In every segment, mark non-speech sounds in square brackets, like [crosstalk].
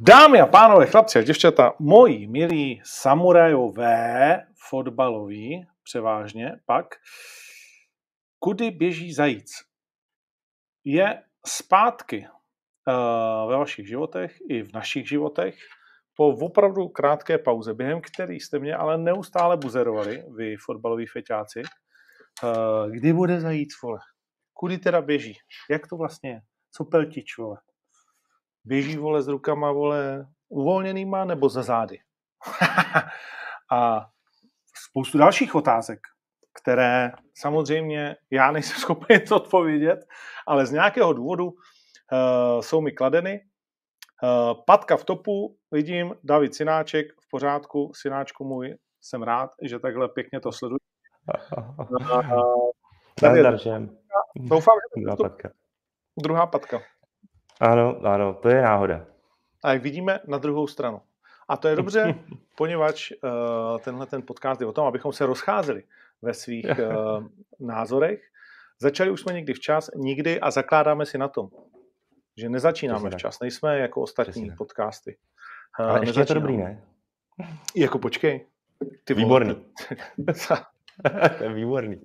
Dámy a pánové, chlapci a děvčata, moji milí samurajové, fotbaloví převážně, pak, kudy běží zajíc, je zpátky uh, ve vašich životech i v našich životech po opravdu krátké pauze, během které jste mě ale neustále buzerovali, vy fotbaloví feťáci, uh, kdy bude zajíc, vole? Kudy teda běží? Jak to vlastně je? Co peltič, vole? Běží, vole, s rukama, vole, uvolněnýma nebo za zády. [laughs] a spoustu dalších otázek, které samozřejmě já nejsem [laughs] schopen to odpovědět, ale z nějakého důvodu uh, jsou mi kladeny. Uh, Patka v topu, vidím, David Sináček v pořádku, Sináčku můj, jsem rád, že takhle pěkně to sleduji. Uh, [laughs] Nazdar Doufám, že patka. Druhá patka. Ano, ano, to je náhoda. A jak vidíme na druhou stranu. A to je dobře, [laughs] poněvadž uh, tenhle ten podcast je o tom, abychom se rozcházeli ve svých uh, [laughs] názorech. Začali už jsme někdy včas, nikdy a zakládáme si na tom, že nezačínáme včas. Nejsme jako ostatní Přesně. podcasty. Uh, Ale ještě je to dobrý, ne? Jako počkej. Ty výborný. [laughs] to je výborný.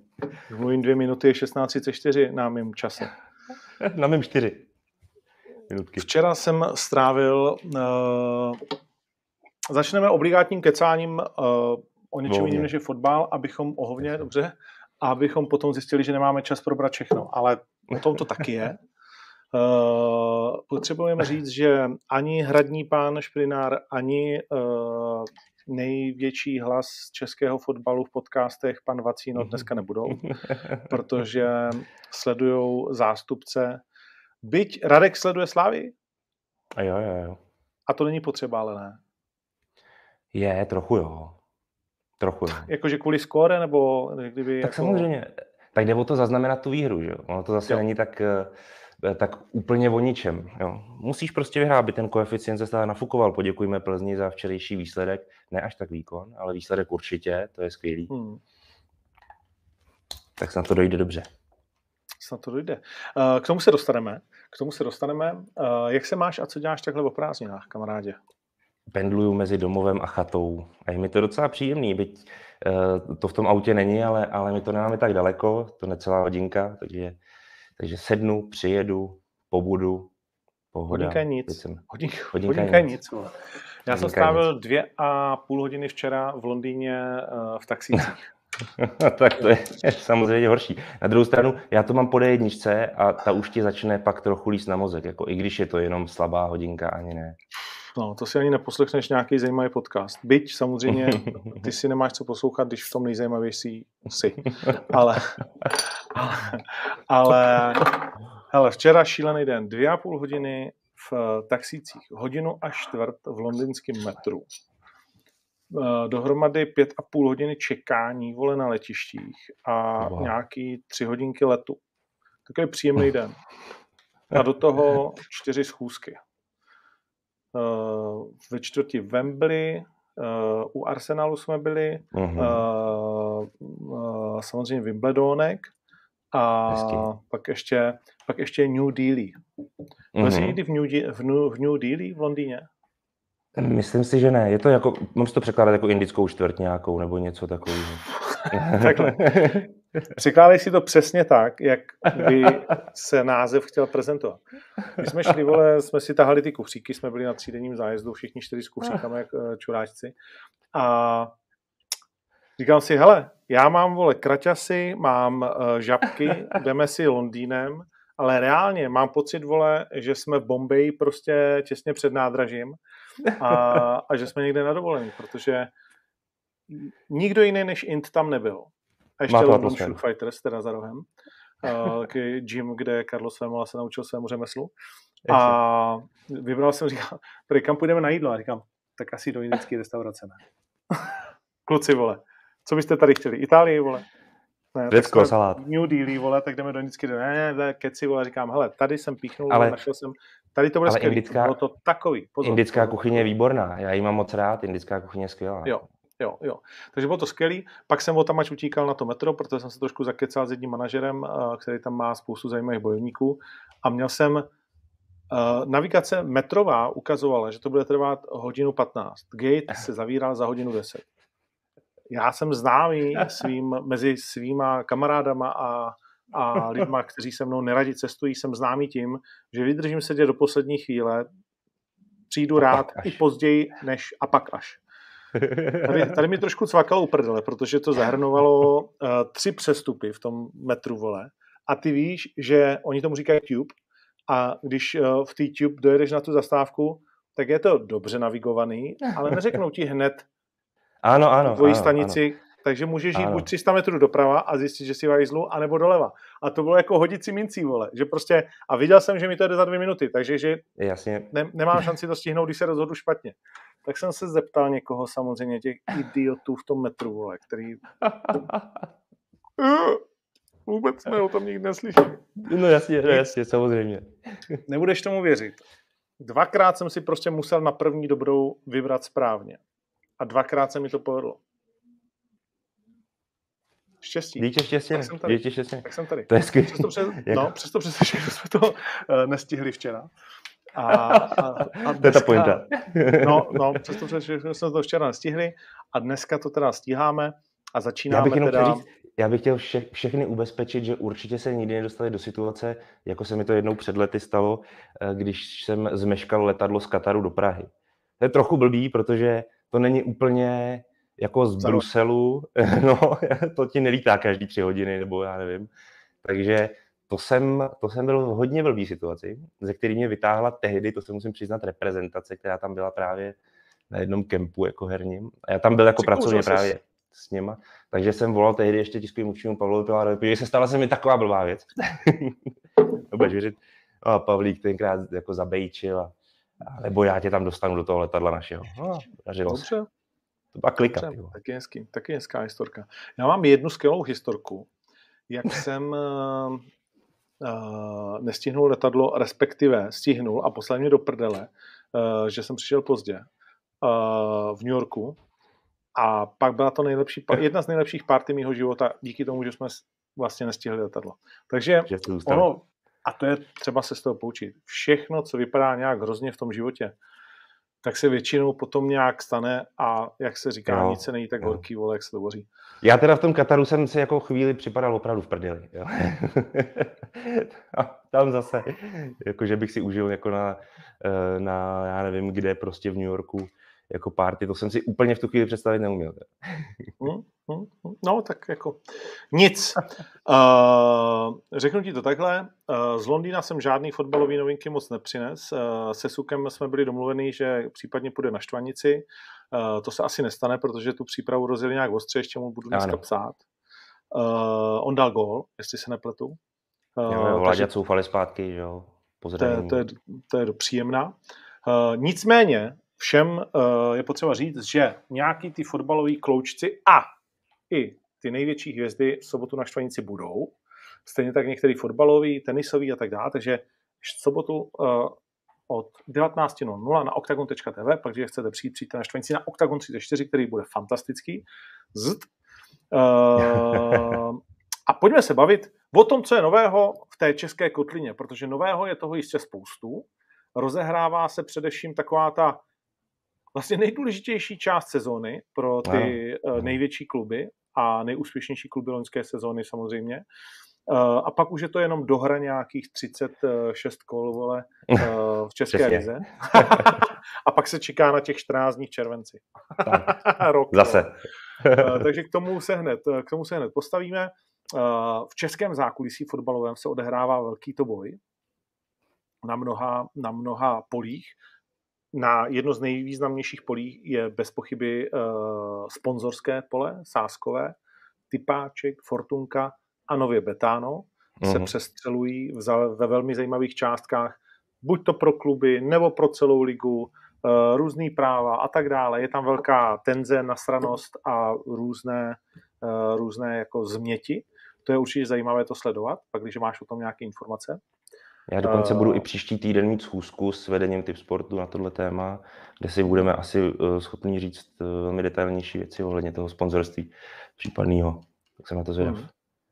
Mluvím dvě minuty je 16.34 na mém čase. na mém čtyři minutky. Včera jsem strávil, uh, začneme obligátním kecáním uh, o něčem jiném než je fotbal, abychom ohovně, dobře, a abychom potom zjistili, že nemáme čas probrat všechno. Ale o tom to taky je. Uh, potřebujeme říct, že ani hradní pán Šprinár, ani uh, největší hlas českého fotbalu v podcastech, pan Vacíno, dneska nebudou, [laughs] protože sledují zástupce Byť Radek sleduje Slávy. A jo, jo, jo. A to není potřeba, ale ne. Je, trochu jo. Trochu jo. Jakože kvůli skóre, nebo kdyby... Tak jako... samozřejmě. Tak jde o to zaznamenat tu výhru, že jo. Ono to zase jo. není tak, eh, tak úplně o ničem. Jo. Musíš prostě vyhrát, aby ten koeficient se stále nafukoval. Poděkujeme Plzni za včerejší výsledek. Ne až tak výkon, ale výsledek určitě, to je skvělý. Hmm. Tak se na to dojde dobře. Snad to dojde. Eh, k tomu se dostaneme. K tomu se dostaneme. Eh, jak se máš a co děláš takhle o prázdninách, kamarádě? Pendluju mezi domovem a chatou. A je mi to docela příjemný, byť uh, to v tom autě není, ale, ale my to nemáme tak daleko, to necelá hodinka, takže, takže sednu, přijedu, pobudu, pohoda. Hodinka nic. Jsem, hodinka, hodinka, hodinka nic. nic. Já jsem strávil dvě a půl hodiny včera v Londýně uh, v taxících. [laughs] [laughs] tak to je [laughs] samozřejmě horší. Na druhou stranu, já to mám po jedničce a ta už ti začne pak trochu líst na mozek, jako i když je to jenom slabá hodinka, ani ne. No, to si ani neposlechneš nějaký zajímavý podcast. Byť samozřejmě ty si nemáš co poslouchat, když v tom nejzajímavější si. Ale, [laughs] ale, ale hele, včera šílený den, dvě a půl hodiny v taxících, hodinu a čtvrt v londýnském metru. Eh, dohromady pět a půl hodiny čekání vole na letištích a wow. nějaký tři hodinky letu. Takový příjemný den. A do toho čtyři schůzky. Uh, ve čtvrtí Wembley, uh, u Arsenalu jsme byli, uh-huh. uh, samozřejmě Wimbledonek a pak ještě, pak ještě New Delhi. Byl uh-huh. jsi mhm. někdy v New, v, New, v New Delhi v Londýně? Myslím si, že ne. Je to jako, mám si to překládat jako indickou čtvrt nějakou nebo něco takového. [laughs] Takhle. Překládej si to přesně tak, jak by se název chtěl prezentovat. My jsme šli, vole, jsme si tahali ty kufříky, jsme byli na třídenním zájezdu, všichni čtyři s kufříkami, jak eh, čuráčci. A říkám si, hele, já mám, vole, kraťasy, mám uh, žabky, jdeme si Londýnem, ale reálně mám pocit, vole, že jsme v Bombeji prostě těsně před nádražím a, a že jsme někde na dovolení, protože nikdo jiný než Int tam nebyl. A ještě London Shoe Fighters, teda za rohem. Uh, taky gym, kde Carlos Vemola se naučil svému řemeslu. A vybral jsem, říkal, prý kam půjdeme na jídlo? A říkám, tak asi do indické restaurace, ne? [laughs] Kluci, vole, co byste tady chtěli? Itálii, vole? Ne, Řecko, salát. New Deal, vole, tak jdeme do indické, ne, ne, ne, keci, vole, říkám, hele, tady jsem píchnul, ale, našel jsem, tady to bude ale skvělý, indická, bylo to takový. Pozor, indická kuchyně je výborná, já ji mám moc rád, indická kuchyně je skvělá. Jo, jo, jo. Takže bylo to skvělý. Pak jsem o tam až utíkal na to metro, protože jsem se trošku zakecal s jedním manažerem, eh, který tam má spoustu zajímavých bojovníků a měl jsem Uh, navigace metrová ukazovala, že to bude trvat hodinu 15. Gate se zavíral za hodinu 10. Já jsem známý [laughs] svým, mezi svýma kamarádama a, a lidma, kteří se mnou neradi cestují, jsem známý tím, že vydržím sedět do poslední chvíle, přijdu rád i později, než a pak až. Tady, tady mi trošku cvakalo u prdele, protože to zahrnovalo uh, tři přestupy v tom metru, vole. A ty víš, že oni tomu říkají tube a když uh, v té tube dojedeš na tu zastávku, tak je to dobře navigovaný, ale neřeknou ti hned ano, ano, tvojí ano, stanici, ano. Takže můžeš jít ano. buď 300 metrů doprava a zjistit, že si v hajzlu, anebo doleva. A to bylo jako hodit si mincí, vole. Že prostě, a viděl jsem, že mi to jde za dvě minuty, takže že Jasně. Ne, nemám šanci to stihnout, když se rozhodu špatně. Tak jsem se zeptal někoho, samozřejmě těch idiotů v tom metru, vole, který... [laughs] Vůbec jsme o tom nikdy neslyšeli. No jasně, no jasně, samozřejmě. [laughs] Nebudeš tomu věřit. Dvakrát jsem si prostě musel na první dobrou vybrat správně. A dvakrát se mi to povedlo. Štěstí. Dítě štěstí, Tak jsem tady. dítě štěstí. Tak jsem tady. To je skvělé. Přesto přes, [laughs] no, přesto přes [laughs] všechno jsme to uh, nestihli včera. A, a, a To je ta pointa. No, no, přesto přes všechno jsme to včera nestihli a dneska to teda stíháme a Já začínáme bych jenom teda... říct, já bych chtěl vše, všechny ubezpečit, že určitě se nikdy nedostali do situace, jako se mi to jednou před lety stalo, eh, když jsem zmeškal letadlo z Kataru do Prahy. To je trochu blbý, protože to není úplně jako z Za rok. Bruselu, [laughs] no, to ti nelítá každý tři hodiny, nebo já nevím. Takže to jsem, to jsem byl v hodně blbý situaci, ze který mě vytáhla tehdy, to se musím přiznat, reprezentace, která tam byla právě na jednom kempu jako herním. A já tam byl jako pracovně právě s něma. Takže jsem volal tehdy ještě tiskovým mluvčímu Pavlovi Pilárovi, protože se stala se mi taková blbá věc. [laughs] Nebudeš věřit. A Pavlík tenkrát jako zabejčil a, a nebo já tě tam dostanu do toho letadla našeho. No, dařilo se. To byla klika. dobře, taky hezký, taky hezká historka. Já mám jednu skvělou historku, jak [laughs] jsem uh, nestihnul letadlo, respektive stihnul a poslal mě do prdele, uh, že jsem přišel pozdě uh, v New Yorku a pak byla to nejlepší, jedna z nejlepších party mého života díky tomu, že jsme vlastně nestihli letadlo. Takže ono, a to je třeba se z toho poučit, všechno, co vypadá nějak hrozně v tom životě, tak se většinou potom nějak stane a jak se říká, Jo, nic se nejí tak jo. horký, vole, jak se to. Já teda v tom Kataru jsem si jako chvíli připadal opravdu v prdeli. Jo. A [laughs] [laughs] tam zase, jako že bych si užil jako na, eh, na, já nevím kde, prostě v New Yorku, jako party, to jsem si úplně v tu chvíli představit neuměl. Hm? Hm? Hm? No, tak jako nic. Uh, [laughs] řeknu ti to takhle. Uh, z Londýna jsem žádný fotbalový novinky moc nepřines. Uh, se Sukem jsme byli domluveni, že případně půjde na Štvanici. Uh, to se asi nestane, protože tu přípravu rozjeli nějak ostře, ještě mu budu dneska Ano. psát. Uh, on dal gól, jestli se nepletu. Uh, Jo, jo, takže Vláďa coufali zpátky, že jo, po to je, to je, to je příjemná. Uh, nicméně všem uh, je potřeba říct, že nějaký ty fotbaloví kloučci a i ty největší hvězdy v sobotu na Štvanici budou. Stejně tak některý fotbalový, tenisový a tak dále. Takže v sobotu uh, od 19.00 na octagon.tv, pak když chcete přijít, přijďte na Štvanici na Octagon 34, který bude fantastický. Zd. Uh, a pojďme se bavit o tom, co je nového v té české kotlině, protože nového je toho jistě spoustu. Rozehrává se především taková ta vlastně nejdůležitější část sezóny pro ty ano. největší kluby a nejúspěšnější kluby loňské sezóny samozřejmě. A pak už je to jenom dohra nějakých 36 kol vole, [laughs] v České lize. [laughs] a pak se čeká na těch 14 dní v červenci. [laughs] Rok, Zase. Takže k tomu se hned, k tomu se hned postavíme. V českém zákulisí fotbalovém se odehrává velký to boj na mnoha, na mnoha polích. Na jedno z nejvýznamnějších polí je bez pochyby uh, sponzorské pole, sáskové, typáček, fortunka a nově Betano mm-hmm. se přestřelují v, ve velmi zajímavých částkách, buď to pro kluby, nebo pro celou ligu, uh, různý práva a tak dále. Je tam velká tenze, nasranost a různé, uh, různé jako změti. To je určitě zajímavé to sledovat, pak když máš o tom nějaké informace. Já dokonce uh, budu i příští týden mít schůzku s vedením typ sportu na tohle téma, kde si budeme asi uh, schopni říct uh, velmi detailnější věci ohledně toho sponzorství případného. Tak jsem na to zvědav.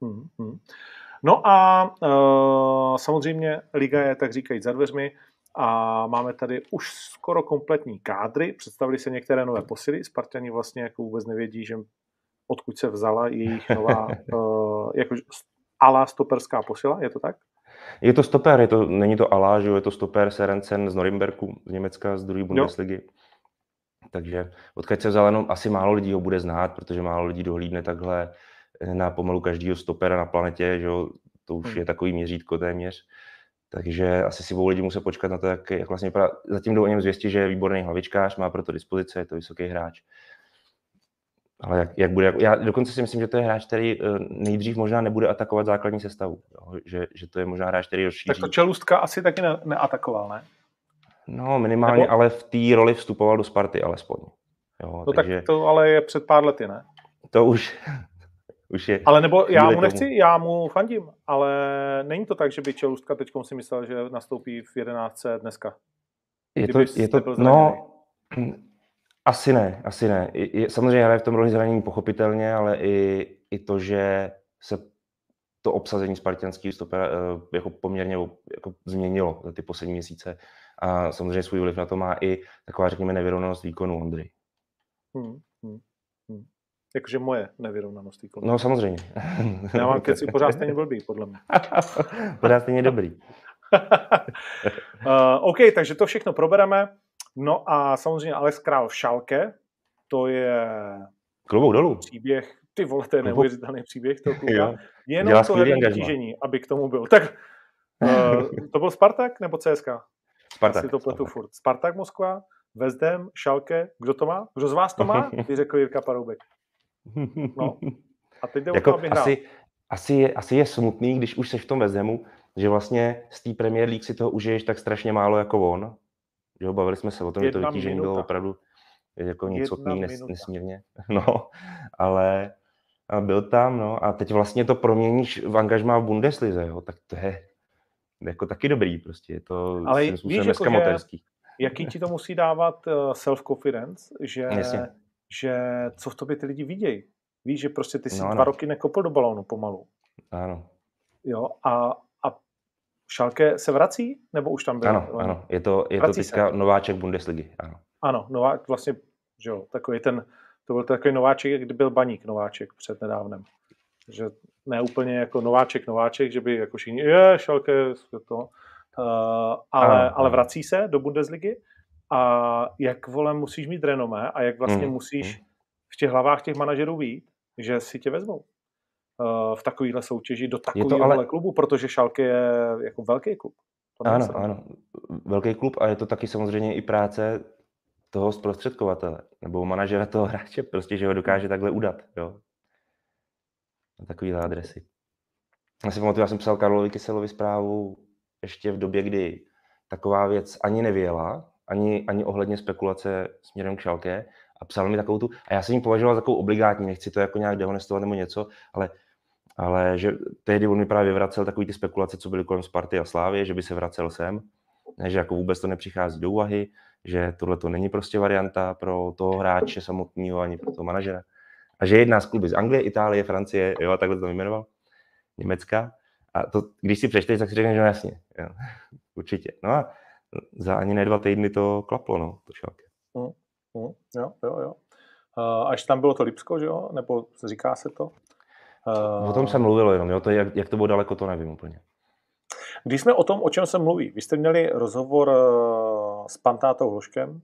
Hmm, hmm. No a uh, samozřejmě liga je, tak říkají, za dveřmi. a máme tady už skoro kompletní kádry. Představili se některé nové posily. Spartani vlastně jako vůbec nevědí, že odkud se vzala jejich nová [laughs] uh, jako ala stoperská posila, je to tak? Je to stoper, je to, není to Alá, že je to stoper Serencen z Norimberku, z Německa, z druhé Bundesligy. Jo. Takže odkud se vzal, jenom asi málo lidí ho bude znát, protože málo lidí dohlídne takhle na pomalu každého stopera na planetě, že jo? to už hmm. je takový měřítko téměř. Takže asi si budou lidi muset počkat na to, jak, jak vlastně vypadá. Zatím jdou o něm zvěstí, že je výborný hlavičkář, má pro to dispozice, je to vysoký hráč. Ale jak, jak bude, já dokonce si myslím, že to je hráč, který eh, nejdřív možná nebude atakovat základní sestavu. Jo? Že, že to je možná hráč, který rozšíří. Tak to Čelustka asi taky ne, neatakoval, ne? No, minimálně, Nebo... ale v té roli vstupoval do Sparty alespoň. Jo, no takže... tak to ale je před pár lety, ne? To už, [laughs] už je. Ale nebo já mu nechci, tomu. já mu fandím, ale není to tak, že by Čelustka teď si myslel, že nastoupí v 11. dneska. Je to, je to, no, asi ne, asi ne. Je, samozřejmě hraje v tom roli zranění pochopitelně, ale i, i to, že se to obsazení spartianského stopera eh, jako poměrně jako změnilo za ty poslední měsíce. A samozřejmě svůj vliv na to má i taková, řekněme, nevyrovnanost výkonu Ondry. Hmm, hmm, hmm. Jakože moje nevyrovnanost výkonu. No samozřejmě. [laughs] Já mám keci pořád stejně blbý, podle mě. [laughs] pořád stejně dobrý. uh, [laughs] OK, takže to všechno probereme. No a samozřejmě Alex Král v Šalke, to je Klobouk dolů. příběh, ty vole, to je neuvěřitelný příběh toho kluka. Jenom Dělá to herní aby k tomu byl. Tak uh, [laughs] to byl Spartak nebo CSK? Spartak. Si to pletu Spartak. furt. Spartak Moskva, Vezdem, Šalke, kdo to má? Kdo z vás to má? [laughs] Ty řekl Jirka Paroubek. No. A teď jde jako, o to, aby asi, asi, je, asi je smutný, když už jsi v tom Vezdemu, že vlastně z té Premier League si toho užiješ tak strašně málo jako on, Jo, bavili jsme se o tom, že to vytížení bylo opravdu jako nicotný nes, nesmírně. [laughs] No, ale byl tam, no, a teď vlastně to proměníš v angažmá v Bundeslize, jo, tak to je jako taky dobrý prostě, je to ale víš, jako, motorský. Jaký ti to musí dávat uh, self-confidence, že, že co v tobě ty lidi vidějí. Víš, že prostě ty jsi no, dva no. roky nekopl do balónu pomalu. Ano. Jo, a Šalke se vrací, nebo už tam byl? Ano, ano. Je to, je to teďka se. nováček Bundesligy. Ano, ano nová, vlastně, že jo, takový ten, to byl takový nováček, kdy byl baník nováček před nedávnem. Že ne úplně jako nováček, nováček, že by jako všichni, je, Šalke, to, uh, ale, ano, ale vrací se do Bundesligy a jak vole musíš mít renomé a jak vlastně hmm. musíš hmm. v těch hlavách těch manažerů být, že si tě vezmou. Eh, v takovéhle soutěži do takového ale... klubu, protože Šalke je jako velký klub. To ano, se... ano, velký klub a je to taky samozřejmě i práce toho zprostředkovatele nebo manažera toho hráče, prostě, že ho dokáže takhle udat, jo. Na takovýhle adresy. Já si pamatuju, já jsem psal Karlovi Kyselovi zprávu ještě v době, kdy taková věc ani nevěla, ani, ani ohledně spekulace směrem k Šalke a psal mi takovou tu, a já jsem ji považoval za takovou obligátní, nechci to jako nějak dehonestovat nebo něco, ale ale že tehdy on mi právě vracel takový ty spekulace, co byly kolem Sparty a Slávy, že by se vracel sem, že jako vůbec to nepřichází do úvahy, že tohle to není prostě varianta pro toho hráče samotného ani pro toho manažera. A že jedná z kluby z Anglie, Itálie, Francie, jo, a takhle to jmenoval, Německa. A to, když si přečteš, tak si řekneš, že no jasně, jo, určitě. No a za ani ne dva týdny to klaplo, no, to šalke. Mm, jo, jo, jo. Uh, až tam bylo to Lipsko, že jo? Nebo říká se to? Uh, o tom se mluvilo jenom, jo? To, jak, jak to bylo daleko, to nevím úplně. Když jsme o tom, o čem se mluví, vy jste měli rozhovor uh, s Pantátou Hloškem,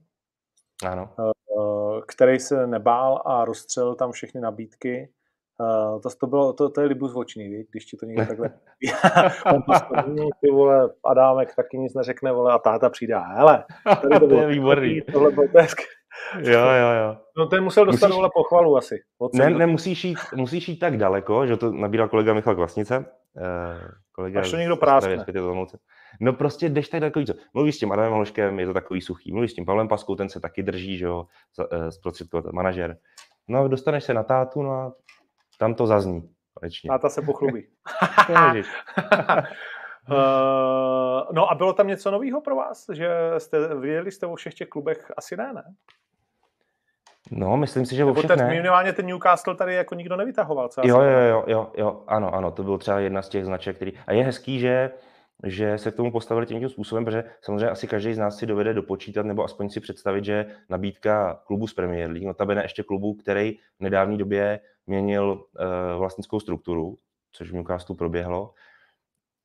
ano. Uh, který se nebál a rozstřelil tam všechny nabídky. Uh, to, to, bylo, to, to je libus vočný, když ti to někdo takhle... [laughs] [laughs] On ty vole, Adámek taky nic neřekne, vole, a táta přijde, hele, tady to, [laughs] bylo, to je výborný. Tohle bylo hezké. Jo, jo, jo. No ten musel dostat musíš... pochvalu asi. Ne, ne, musíš jít, musíš jít tak daleko, že to nabíral kolega Michal Kvasnice. Eh, kolega Až to někdo práskne. No prostě jdeš tak daleko, co? Mluvíš s tím Adamem Hloškem, je to takový suchý. Mluvíš s tím Pavlem Paskou, ten se taky drží, že jo, eh, zprostředkovatel, manažer. No a dostaneš se na tátu, no a tam to zazní. Konečně. Táta se pochlubí. [laughs] Uh, [laughs] no a bylo tam něco nového pro vás? Že jste, viděli jste o všech těch klubech? Asi ne, ne? No, myslím si, že o všech ne. Minimálně ten Newcastle tady jako nikdo nevytahoval. Co jo, jo, jo, jo, jo, ano, ano, to byl třeba jedna z těch značek, který... A je hezký, že že se k tomu postavili tím způsobem, protože samozřejmě asi každý z nás si dovede dopočítat nebo aspoň si představit, že nabídka klubu z Premier League, notabene ještě klubu, který v nedávné době měnil uh, vlastnickou strukturu, což v Newcastle proběhlo,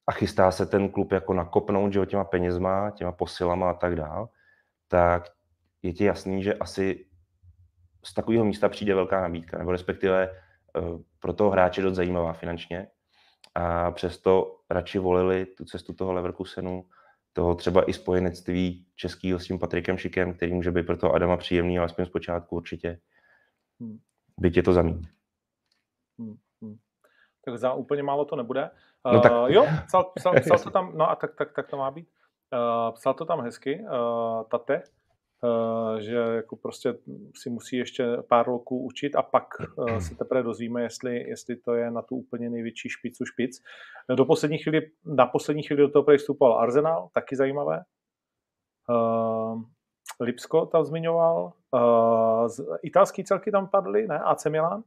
a chystá se ten klub jako nakopnout že, těma penězma, těma posilama a tak dál, tak je ti jasný, že asi z takového místa přijde velká nabídka, nebo respektive uh, pro toho hráče dost zajímavá finančně a přesto radši volili tu cestu toho Leverkusenu, toho třeba i spojenectví českého s tím Patrikem Šikem, který může být pro toho Adama příjemný, alespoň zpočátku určitě. Hmm. Byť je to zamíň. Hmm. Hmm. Tak za úplně málo to nebude. No tak... Uh, jo, psal, psal, psal to tam, no a tak, tak, tak to má být. Uh, psal to tam hezky, uh, Tate, Eh, že jako prostě si musí ještě pár roků učit a pak eh, se teprve dozvíme, jestli, jestli to je na tu úplně největší špicu špic. Do poslední chvíli, na poslední chvíli do toho vstupoval Arsenal, taky zajímavé. Uh, Lipsko tam zmiňoval. Italský celky tam padly, ne? AC Milan?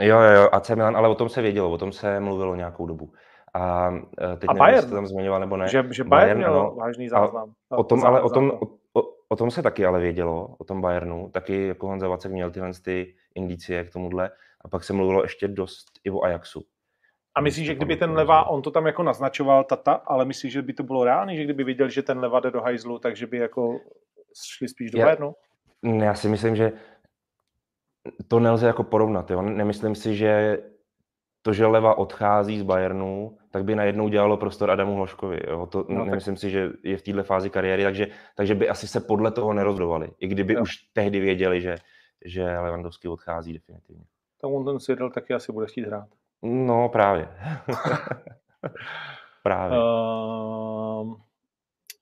Jo, jo, jo, AC Milan, ale o tom se vědělo, o tom se mluvilo nějakou dobu. A teď a nevím, Bayern, tam zmiňoval nebo ne. Že, že Bayern, Bayern měl ano, vážný záznam. O tom, ale o tom, o, o tom se taky ale vědělo, o tom Bayernu. Taky jako Honza Vacek měl tyhle ty indicie k tomuhle. A pak se mluvilo ještě dost i o Ajaxu. A myslíš, že kdyby ten leva, on to tam jako naznačoval tata, ale myslíš, že by to bylo reálné, že kdyby viděl, že ten leva jde do hajzlu, takže by jako šli spíš do já, Bayernu? Já si myslím, že to nelze jako porovnat. Jo. Nemyslím si, že to, že Leva odchází z Bayernu, tak by najednou dělalo prostor Adamu Hloškovi. Jo? To no, nemyslím tak... si, že je v této fázi kariéry, takže, takže by asi se podle toho nerozhodovali. I kdyby jo. už tehdy věděli, že, že Levandovský odchází definitivně. Tak on ten svědel taky asi bude chtít hrát. No právě. [laughs] právě. Uh,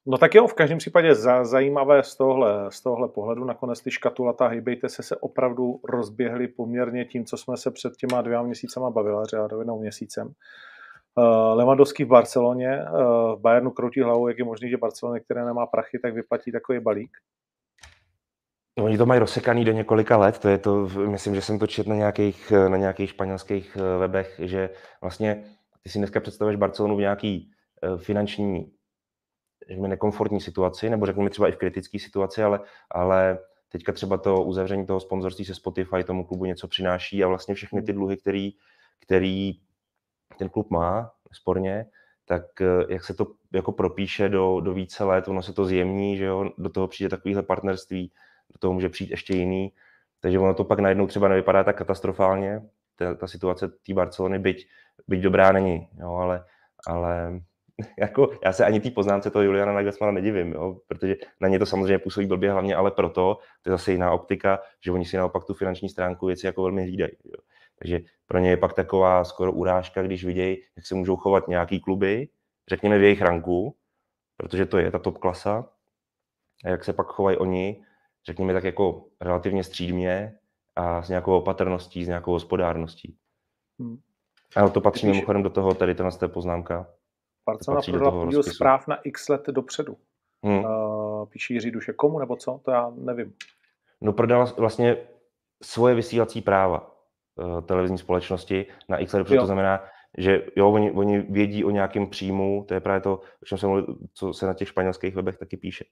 No tak jo, v každém případě za, zajímavé z tohle, z tohle pohledu. Nakonec ty škatulata hejbejte se se opravdu rozběhly poměrně tím, co jsme se před těma dvěma měsícema bavili, řádově měsícem. Uh, Lewandowski v Barceloně, uh, v Bayernu kroutí hlavu, jak je možné, že Barcelona, které nemá prachy, tak vyplatí takový balík. No, oni to mají rozsekaný do několika let, to je to, myslím, že jsem to četl na nějakých, na nějakých španělských eh, webech, že vlastně ty si dneska představuješ Barcelonu v nějaký finanční řekněme, nekomfortní situaci, nebo řekněme třeba i v kritické situaci, ale, ale teďka třeba to uzavření toho sponzorství se Spotify tomu klubu něco přináší a vlastně všechny ty dluhy, který, který ten klub má, sporně, tak eh, jak se to jako propíše do, do více let, ono se to zjemní, že jo, do toho přijde takovýhle partnerství, do toho může přijít ještě jiný, takže ono to pak najednou třeba nevypadá tak katastrofálně, ta, ta situace té Barcelony, byť, byť dobrá není, jo, ale, ale [laughs] jako, já se ani té poznámce toho Juliana Nagelsmana nedivím, jo, protože na ně to samozřejmě působí blbě hlavně, ale proto, to je zase jiná optika, že oni si naopak tu finanční stránku věci jako velmi hlídají. Jo. Takže pro ně je pak taková skoro urážka, když vidějí, jak se můžou chovat nějaký kluby, řekněme v jejich ranku, protože to je ta top klasa, a jak se pak chovají oni, řekněme tak jako relativně střídmě a s nějakou opatrností, s nějakou hospodárností. Hmm. Ale to patří mimochodem do toho, tady to poznámka, Barcelona prodala podíl zpráv na x let dopředu. Hmm. Uh, píše Jiří Duše. Komu nebo co? To já nevím. No prodala vlastně svoje vysílací práva uh, televizní společnosti na x let dopředu. Jo. To znamená, že jo, oni, oni vědí o nějakém příjmu, to je právě to, o čem jsem mluvil, co se na těch španělských webech taky píše.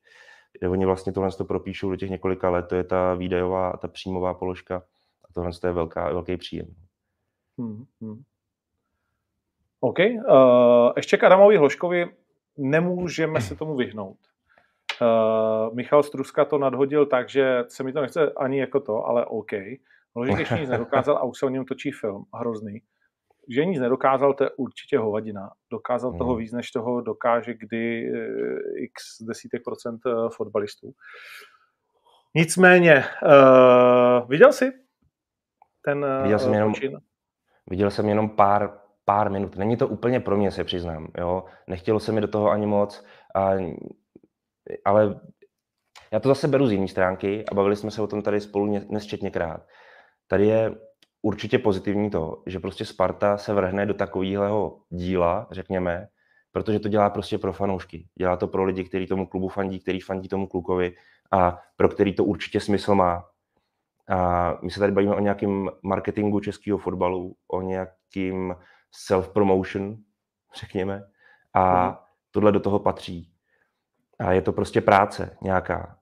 Oni vlastně tohle to propíšou do těch několika let, to je ta výdajová, ta příjmová položka a tohle je velká, velký příjem. Hmm, hmm. OK. Uh, ještě k Adamovi Hloškovi nemůžeme se tomu vyhnout. Uh, Michal Struska to nadhodil tak, že se mi to nechce ani jako to, ale OK. Hložek ještě nic nedokázal a už se o něm točí film, hrozný. Že nic nedokázal, to je určitě hovadina. Dokázal toho hmm. víc, než toho dokáže kdy uh, x desítek procent fotbalistů. Nicméně, uh, viděl jsi ten viděl jsem, jenom, viděl jsem jenom pár pár minut. Není to úplně pro mě, se přiznám. Jo? Nechtělo se mi do toho ani moc, a, ale já to zase beru z jiné stránky a bavili jsme se o tom tady spolu nesčetněkrát. Tady je určitě pozitivní to, že prostě Sparta se vrhne do takového díla, řekněme, protože to dělá prostě pro fanoušky. Dělá to pro lidi, kteří tomu klubu fandí, který fandí tomu klukovi a pro který to určitě smysl má. A my se tady bavíme o nějakém marketingu českého fotbalu, o nějakým self-promotion, řekněme. A tohle do toho patří. A je to prostě práce nějaká.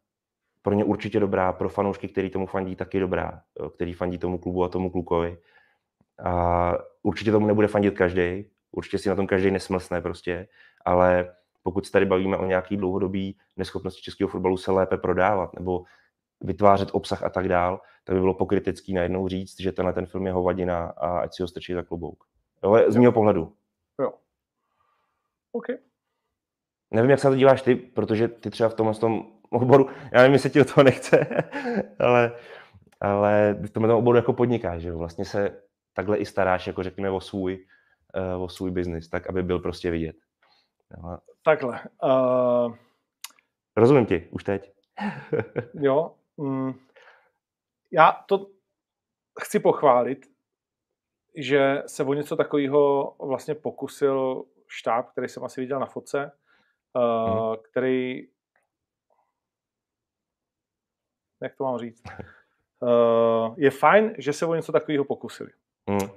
Pro ně určitě dobrá, pro fanoušky, který tomu fandí, taky dobrá, který fandí tomu klubu a tomu klukovi. A určitě tomu nebude fandit každý, určitě si na tom každý nesmlsne prostě, ale pokud se tady bavíme o nějaký dlouhodobý neschopnosti českého fotbalu se lépe prodávat nebo vytvářet obsah a tak dál, tak by bylo pokrytecký najednou říct, že tenhle ten film je hovadina a ať si ho strčí za klobouk. Jo, z mého pohledu. Jo. OK. Nevím, jak se na to díváš ty, protože ty třeba v tomhle tom oboru, já nevím, jestli ti do toho nechce, [laughs] ale, ale v tomhle oboru jako podnikáš, že jo? Vlastně se takhle i staráš, jako řekněme, o svůj, uh, o svůj biznis, tak aby byl prostě vidět. Jo. Takhle. Uh... Rozumím ti, už teď. [laughs] jo. Mm, já to chci pochválit, že se o něco takového vlastně pokusil štáb, který jsem asi viděl na fotce, hmm. který jak to mám říct, uh, je fajn, že se o něco takového pokusili. Hmm.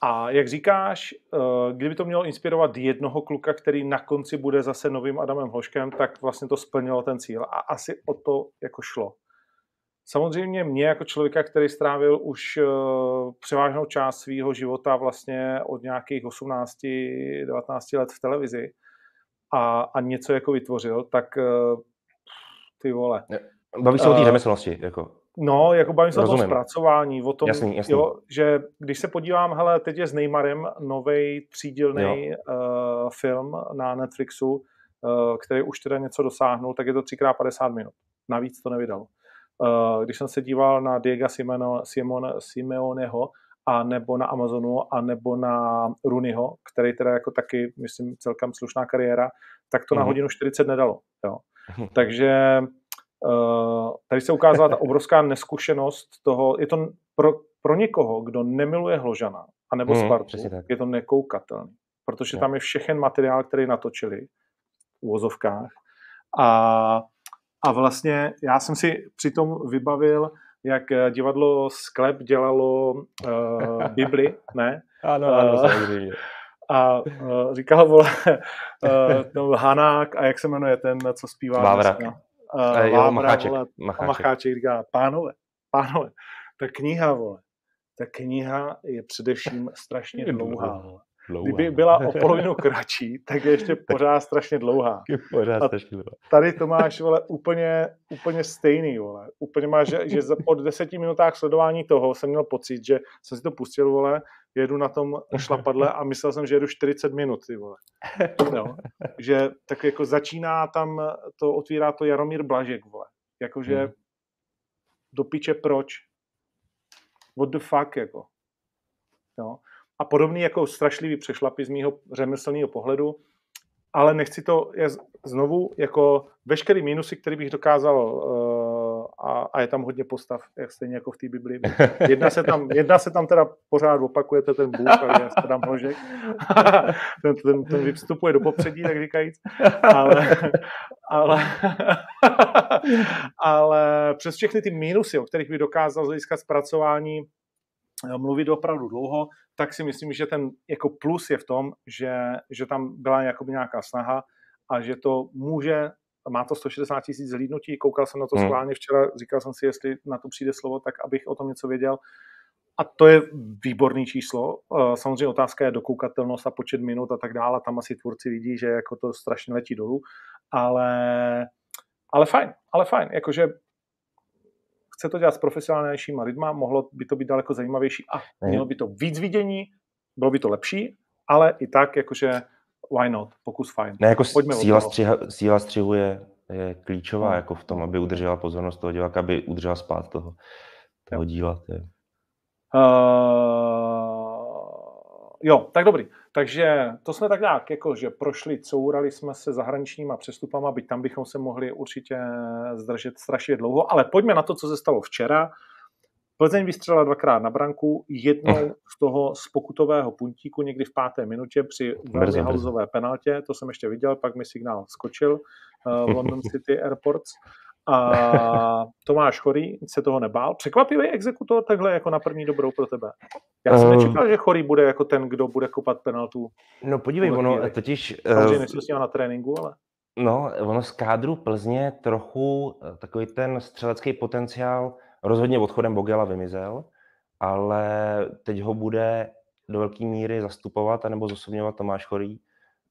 A jak říkáš, uh, kdyby to mělo inspirovat jednoho kluka, který na konci bude zase novým Adamem Hoškem, tak vlastně to splnilo ten cíl. A asi o to jako šlo. Samozřejmě mě jako člověka, který strávil už uh, převážnou část svého života vlastně od nějakých 18-19 let v televizi a, a něco jako vytvořil, tak uh, ty vole. Bavíš se uh, o té řemeslnosti, jako. No, jako bavím se o tom zpracování, o tom, jasný, jasný. Jo, že když se podívám, hele, teď je s Neymarem nový třídílný uh, film na Netflixu, uh, který už teda něco dosáhnul, tak je to 3x50 minut. Navíc to nevydal. Uh, když jsem se díval na Diego Simeno, Simon, Simeoneho, a nebo na Amazonu, a nebo na Runiho, který teda jako taky, myslím, celkem slušná kariéra, tak to mm. na mhm. hodinu 40 nedalo. Jo. Mhm. Takže uh, tady se ukázala ta obrovská neskušenost toho, je to pro, pro někoho, kdo nemiluje Hložana, anebo mm, Spartu, je to nekoukatelný, protože jo. tam je všechen materiál, který natočili v úvozovkách a a vlastně já jsem si přitom vybavil, jak eh, divadlo Sklep dělalo uh, [laughs] Bibli, ne? Ano, ano, uh, A uh, říkal, vole, uh, Hanák a jak se jmenuje ten, co zpívá? Vávrak. Uh, Vávrak, Macháček. Vole, Macháček. Macháček říká, pánové, pánové, ta kniha, vole, ta kniha je především strašně dlouhá. Vole. Dlouhá. Kdyby byla o [laughs] polovinu kratší, tak je ještě pořád strašně dlouhá. [laughs] Je pořád a strašně dlouhá. Tady to máš vole, úplně, úplně stejný. Vole. Úplně máš, že, že po deseti minutách sledování toho jsem měl pocit, že jsem si to pustil, vole, jedu na tom šlapadle a myslel jsem, že jedu 40 minut. Ty vole. No. [laughs] Že tak jako začíná tam, to otvírá to Jaromír Blažek. Vole. Jakože hmm. do piče proč? What the fuck, jako. No a podobný jako strašlivý přešlapy z mýho řemeslného pohledu, ale nechci to je znovu jako veškerý minusy, který bych dokázal uh, a, a, je tam hodně postav, jak stejně jako v té Biblii. [laughs] Jedna se, tam, jedna se tam teda pořád opakujete ten Bůh, ale já se tam Hložek. [laughs] ten, ten, ten vystupuje do popředí, tak říkajíc. Ale, ale, [laughs] ale přes všechny ty minusy, o kterých bych dokázal získat zpracování mluvit opravdu dlouho, tak si myslím, že ten jako plus je v tom, že, že tam byla jakoby nějaká snaha a že to může, má to 160 tisíc zhlídnutí, koukal jsem na to hmm. schválně včera, říkal jsem si, jestli na to přijde slovo, tak abych o tom něco věděl. A to je výborný číslo. Eh, samozřejmě otázka je dokoukatelnost a počet minut a tak dále. Tam asi tvůrci vidí, že jako to strašně letí dolů. Ale, ale fajn, ale fajn. Jakože chce to dělat s profesionálnějšíma lidma, mohlo by to být daleko zajímavější a mělo by to víc vidění, bylo by to lepší, ale i tak, jakože why not, pokus fajn. Ne, jako síla, střiha, síla střihu je, je klíčová no. jako v tom, aby udržela pozornost toho diváka, aby udržela spát toho, toho díla. Je. Uh, jo, tak dobrý. Takže to jsme tak nějak jako, že prošli, courali jsme se zahraničníma přestupama, byť tam bychom se mohli určitě zdržet strašně dlouho, ale pojďme na to, co se stalo včera. Plzeň vystřelila dvakrát na branku, jednou hm. z toho z pokutového puntíku někdy v páté minutě při velmi hauzové penaltě, to jsem ještě viděl, pak mi signál skočil uh, v London City Airports A Tomáš Chorý se toho nebál. Překvapivý exekutor takhle jako na první dobrou pro tebe? Já jsem uh, nečekal, že Chorý bude jako ten, kdo bude kopat penaltu. No podívej, ono totiž... Samozřejmě nejsem s ním na tréninku, ale... No, ono z kádru Plzně trochu eh, takový ten střelecký potenciál rozhodně odchodem Bogela vymizel, ale teď ho bude do velké míry zastupovat anebo zosobňovat Tomáš Chorý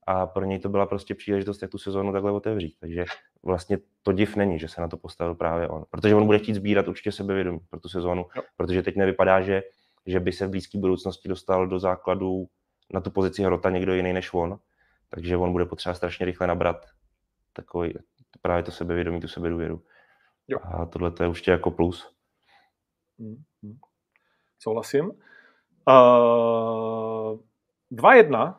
a pro něj to byla prostě příležitost, jak tu sezónu takhle otevřít. Takže vlastně to div není, že se na to postavil právě on. Protože on bude chtít sbírat určitě sebevědomí pro tu sezónu, jo. protože teď nevypadá, že, že by se v blízké budoucnosti dostal do základu na tu pozici hrota někdo jiný než on. Takže on bude potřeba strašně rychle nabrat takový, právě to sebevědomí, tu sebedůvěru. Jo. A tohle to je už jako plus. Hmm, hmm. Souhlasím. Uh, 2-1.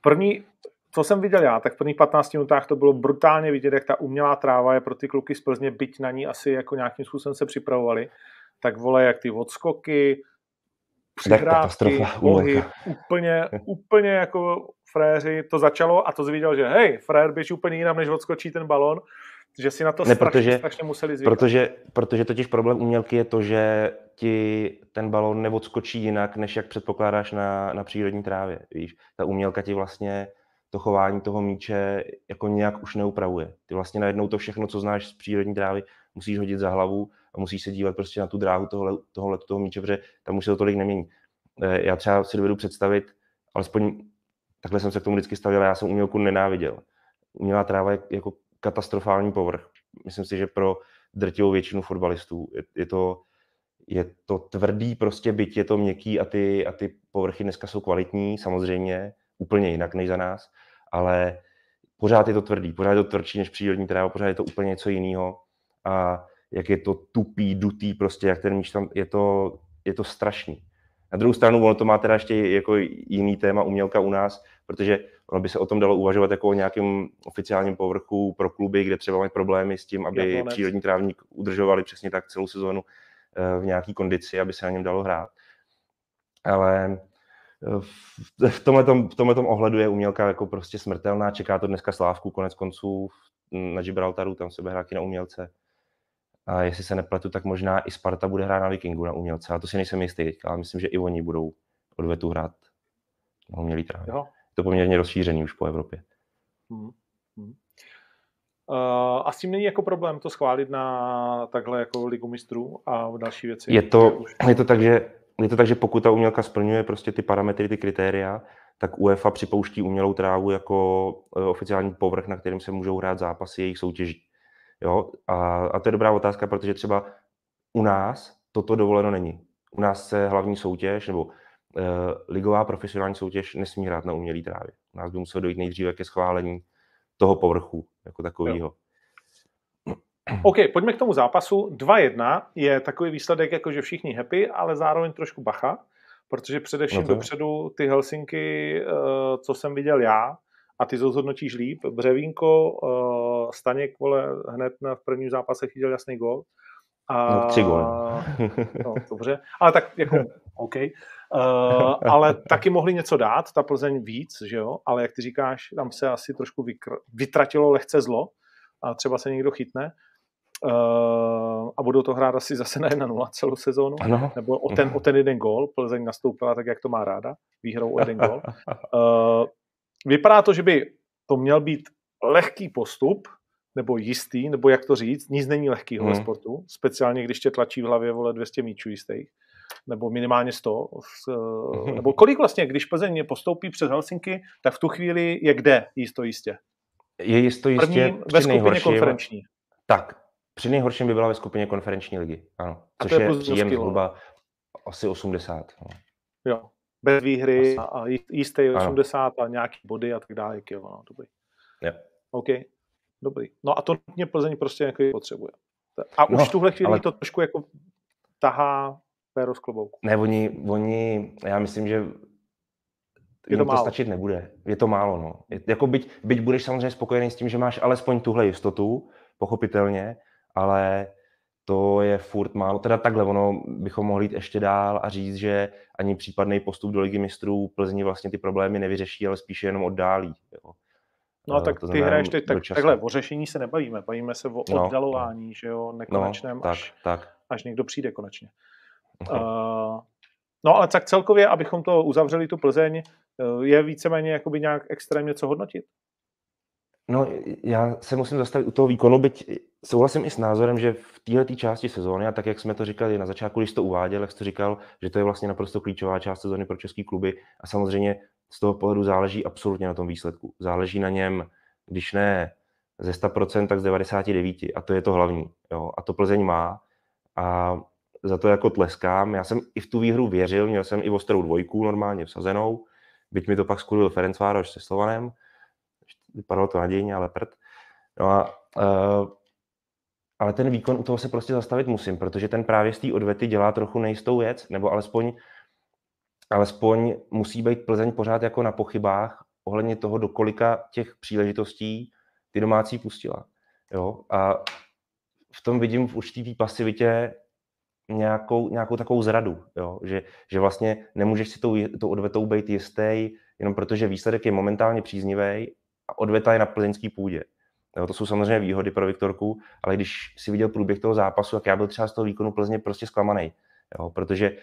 První, co jsem viděl já, tak v prvních 15 minutách to bylo brutálně vidět, jak ta umělá tráva je pro ty kluky z Plzně, byť na ní asi jako nějakým způsobem se připravovali, tak vole, jak ty odskoky, přihrávky, pohyb, úplně, úplně jako fréři to začalo a to zviděl, že hej, frér běží úplně jinam, než odskočí ten balon, že si na to ne, strašně, protože, strašně museli zvykat. Protože, protože totiž problém umělky je to, že ti ten balon neodskočí jinak, než jak předpokládáš na, na přírodní trávě. Víš? Ta umělka ti vlastně to chování toho míče jako nějak už neupravuje. Ty vlastně najednou to všechno, co znáš z přírodní trávy, musíš hodit za hlavu a musíš se dívat prostě na tu dráhu tohohle, tohohle toho míče, protože tam už se to tolik nemění. Eh, já třeba si dovedu představit, alespoň takhle jsem se k tomu vždycky stavil, já jsem umělku nenáviděl. Umělá tráva je jako katastrofální povrch. Myslím si, že pro drtivou většinu fotbalistů je, je to je to tvrdý prostě byť, je to měkký a ty, a ty povrchy dneska jsou kvalitní, samozřejmě, úplně jinak než za nás, ale pořád je to tvrdý, pořád je to tvrdší než přírodní tráva, pořád je to úplně něco jiného a jak je to tupý, dutý, prostě jak ten míč tam, je to, je to strašný. Na druhou stranu ono to má teda ještě jako jiný téma umělka u nás, protože ono by se o tom dalo uvažovat jako o nějakém oficiálním povrchu pro kluby, kde třeba mají problémy s tím, aby Japonec. přírodní trávník udržovali přesně tak celou sezónu eh, v nějaké kondici, aby se na něm dalo hrát. Ale v tomhle, v tomhle ohledu je umělka jako prostě smrtelná, čeká to dneska Slávku, konec konců na Gibraltaru, tam se bude hrát na umělce. A jestli se nepletu, tak možná i Sparta bude hrát na Vikingu na umělce. A to si nejsem jistý teďka, ale myslím, že i oni budou odvetu hrát na umělý trávě. Jo. Je to poměrně rozšířený už po Evropě. Hmm. Hmm. Uh, a s tím není jako problém to schválit na takhle jako ligu mistrů a další věci? Je to, je to tak, že je to tak, že pokud ta umělka splňuje prostě ty parametry, ty kritéria, tak UEFA připouští umělou trávu jako eh, oficiální povrch, na kterým se můžou hrát zápasy jejich soutěží. Jo? A, a to je dobrá otázka, protože třeba u nás toto dovoleno není. U nás se hlavní soutěž nebo uh, ligová profesionální soutěž nesmí hrát na umělý trávě. U nás by muselo dojít nejdříve ke schválení toho povrchu jako takového. [clears throat] OK, pojďme k tomu zápasu. 2-1 je takový výsledek, jako že všichni happy, ale zároveň trošku bacha, protože především no to... dopředu ty Helsinky, uh, co jsem viděl já, a ty zhodnotíš líp. Břevínko, uh, Staněk, vole, hned na, v prvním zápase chytil jasný gol. A, no, tři góly. [laughs] no, dobře, ale tak jako [laughs] OK. Uh, ale taky mohli něco dát, ta Plzeň víc, že jo, ale jak ty říkáš, tam se asi trošku vykr- vytratilo lehce zlo a třeba se někdo chytne. Uh, a budou to hrát asi zase na 1-0 celou sezónu, ano. nebo o ten, o ten jeden gol. Plzeň nastoupila tak, jak to má ráda, výhrou o jeden gol. Uh, [laughs] vypadá to, že by to měl být lehký postup, nebo jistý, nebo jak to říct, nic není lehkýho hmm. ve sportu, speciálně když tě tlačí v hlavě vole 200 míčů jistých, nebo minimálně 100, nebo kolik vlastně, když Plzeň postoupí přes Helsinky, tak v tu chvíli je kde jisto jistě? Je jisto jistě První ve skupině konferenční. Tak, při nejhorším by byla ve skupině konferenční ligy, ano. Což je, je příjem zhruba asi 80. No. Jo, bez výhry Asi. a jistý 80 ano. a nějaký body a tak dále, kilo, no, dobrý. Yep. OK, dobrý. No a to mě Plzeň prostě jako potřebuje. A už no, v tuhle chvíli ale... to trošku jako tahá péro z klobouku. Ne, oni, oni, já myslím, že je to, to stačit nebude. Je to málo, no. Je, jako byť, byť budeš samozřejmě spokojený s tím, že máš alespoň tuhle jistotu, pochopitelně, ale to je furt málo. Teda takhle, ono bychom mohli jít ještě dál a říct, že ani případný postup do ligy mistrů Plzni vlastně ty problémy nevyřeší, ale spíše jenom oddálí. Jo. No a tak ty hraješ teď tak, takhle, o řešení se nebavíme, bavíme se o no, oddalování, no. že jo, nekonečném, no, tak, až, tak. až někdo přijde konečně. No. Uh, no ale tak celkově, abychom to uzavřeli, tu Plzeň, eh, je víceméně jakoby nějak extrémně co hodnotit? No, já se musím zastavit u toho výkonu, byť souhlasím i s názorem, že v této části sezóny, a tak jak jsme to říkali na začátku, když to uváděl, jak jsi to říkal, že to je vlastně naprosto klíčová část sezóny pro český kluby a samozřejmě z toho pohledu záleží absolutně na tom výsledku. Záleží na něm, když ne ze 100%, tak z 99%. A to je to hlavní. Jo? A to Plzeň má. A za to jako tleskám. Já jsem i v tu výhru věřil, měl jsem i ostrou dvojku normálně vsazenou, byť mi to pak skuril Vároš se Slovanem. Vypadalo to nadějně, ale prd. No a, uh, ale ten výkon u toho se prostě zastavit musím, protože ten právě z té odvety dělá trochu nejistou věc, nebo alespoň alespoň musí být Plzeň pořád jako na pochybách ohledně toho, do kolika těch příležitostí ty domácí pustila. Jo? A v tom vidím v určitý pasivitě nějakou, nějakou takovou zradu, jo? Že, že vlastně nemůžeš si tou, tou odvetou být jistý, jenom protože výsledek je momentálně příznivý a odveta je na plzeňský půdě. Jo, to jsou samozřejmě výhody pro Viktorku, ale když si viděl průběh toho zápasu, tak já byl třeba z toho výkonu Plzně prostě zklamaný. Jo, protože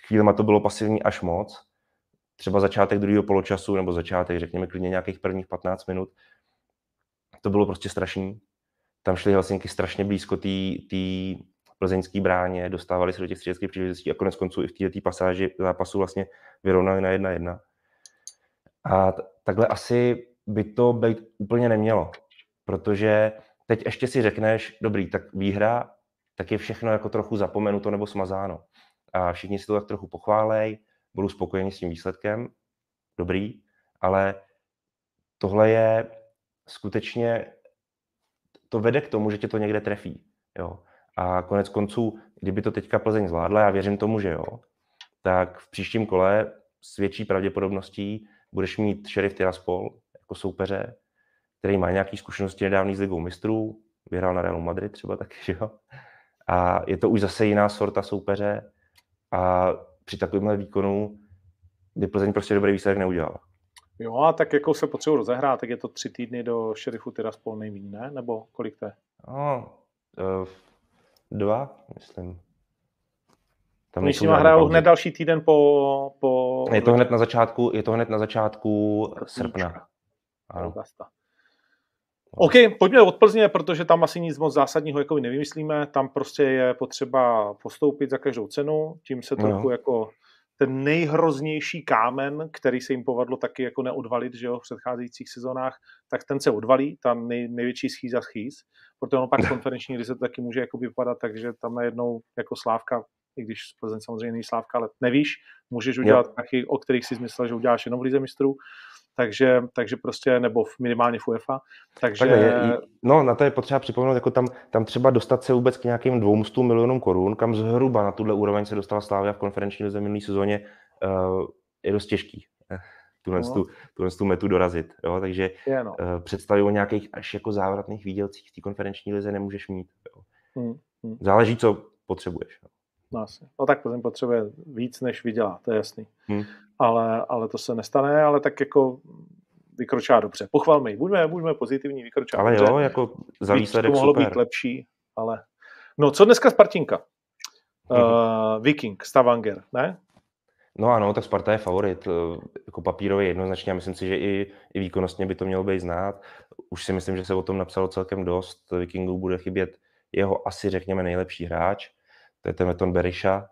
chvílema to bylo pasivní až moc. Třeba začátek druhého poločasu nebo začátek, řekněme, klidně nějakých prvních 15 minut. To bylo prostě strašný. Tam šly Helsinky strašně blízko té plzeňské bráně, dostávali se do těch středeckých příležitostí a konec konců i v této pasáži zápasu vlastně vyrovnali na jedna jedna. A t- takhle asi by to být úplně nemělo, protože teď ještě si řekneš, dobrý, tak výhra, tak je všechno jako trochu zapomenuto nebo smazáno a všichni si to tak trochu pochválej, budu spokojený s tím výsledkem, dobrý, ale tohle je skutečně, to vede k tomu, že tě to někde trefí. Jo. A konec konců, kdyby to teďka Plzeň zvládla, já věřím tomu, že jo, tak v příštím kole s větší pravděpodobností budeš mít Sheriff Tiraspol jako soupeře, který má nějaké zkušenosti nedávný s ligou mistrů, vyhrál na Realu Madrid třeba taky, že jo. A je to už zase jiná sorta soupeře, a při takovémhle výkonu by Plzeň prostě dobrý výsledek neudělala. Jo, a tak jako se potřebuji rozehrát, tak je to tři týdny do šerifu Tiraspol nejméně, ne? Nebo kolik to je? No, uh, dva, myslím. Tam Oni s hrajou hned další týden po, po... Je to hned na začátku, je to hned na začátku srpna. Ano. OK, pojďme od Plzně, protože tam asi nic moc zásadního jako nevymyslíme. Tam prostě je potřeba postoupit za každou cenu. Tím se trochu no. jako ten nejhroznější kámen, který se jim povedlo taky jako neodvalit že jo, v předcházejících sezónách, tak ten se odvalí, tam nej, největší schýza schýz, protože ono pak [laughs] konferenční to taky může jako vypadat takže tam najednou jako Slávka, i když Plzeň samozřejmě není Slávka, ale nevíš, můžeš udělat taky, o kterých si myslel, že uděláš jenom v Lize mistrů, takže, takže prostě, nebo v, minimálně v UEFA. Takže... je, no, na to je potřeba připomenout, jako tam, tam třeba dostat se vůbec k nějakým 200 milionům korun, kam zhruba na tuhle úroveň se dostala Slávia v konferenční lize minulý sezóně, uh, je dost těžký eh, tuhle, no. tu, tuhle tu metu dorazit. Jo? Takže je, no. uh, představy o nějakých až jako závratných výdělcích v té konferenční lize nemůžeš mít. Jo? Hmm, hmm. Záleží, co potřebuješ. Jo? No, asi. no tak Plzeň potřebuje víc, než vydělá, to je jasný. Hmm. Ale, ale to se nestane, ale tak jako vykročá dobře. Pochvalme ji, buďme, buďme pozitivní, vykročá ale dobře. jo, jako za výsledek to mohlo super. být lepší, ale... No, co dneska Spartinka? Hmm. Uh, Viking, Stavanger, ne? No ano, tak Sparta je favorit, eh, jako papírově jednoznačně a myslím si, že i, i výkonnostně by to mělo být znát. Už si myslím, že se o tom napsalo celkem dost. Vikingů bude chybět jeho asi, řekněme, nejlepší hráč to je ten Meton Berisha,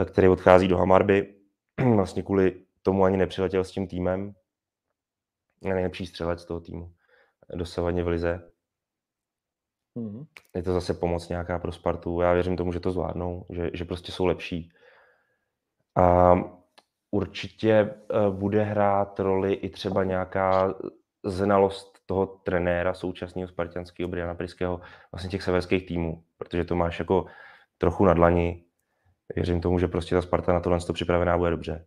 eh, který odchází do Hamarby. [clears throat] Vlastně kvůli tomu ani nepřiletěl s tím týmem. Je nejlepší střelec toho týmu. Dosavadně v Lize. Mm-hmm. Je to zase pomoc nějaká pro Spartu. Já věřím tomu, že to zvládnou, že, že prostě jsou lepší. A určitě eh, bude hrát roli i třeba nějaká znalost toho trenéra současného spartianského Briana Priského, vlastně těch severských týmů, protože to máš jako trochu na dlani. Věřím tomu, že prostě ta Sparta na tohle to připravená bude dobře.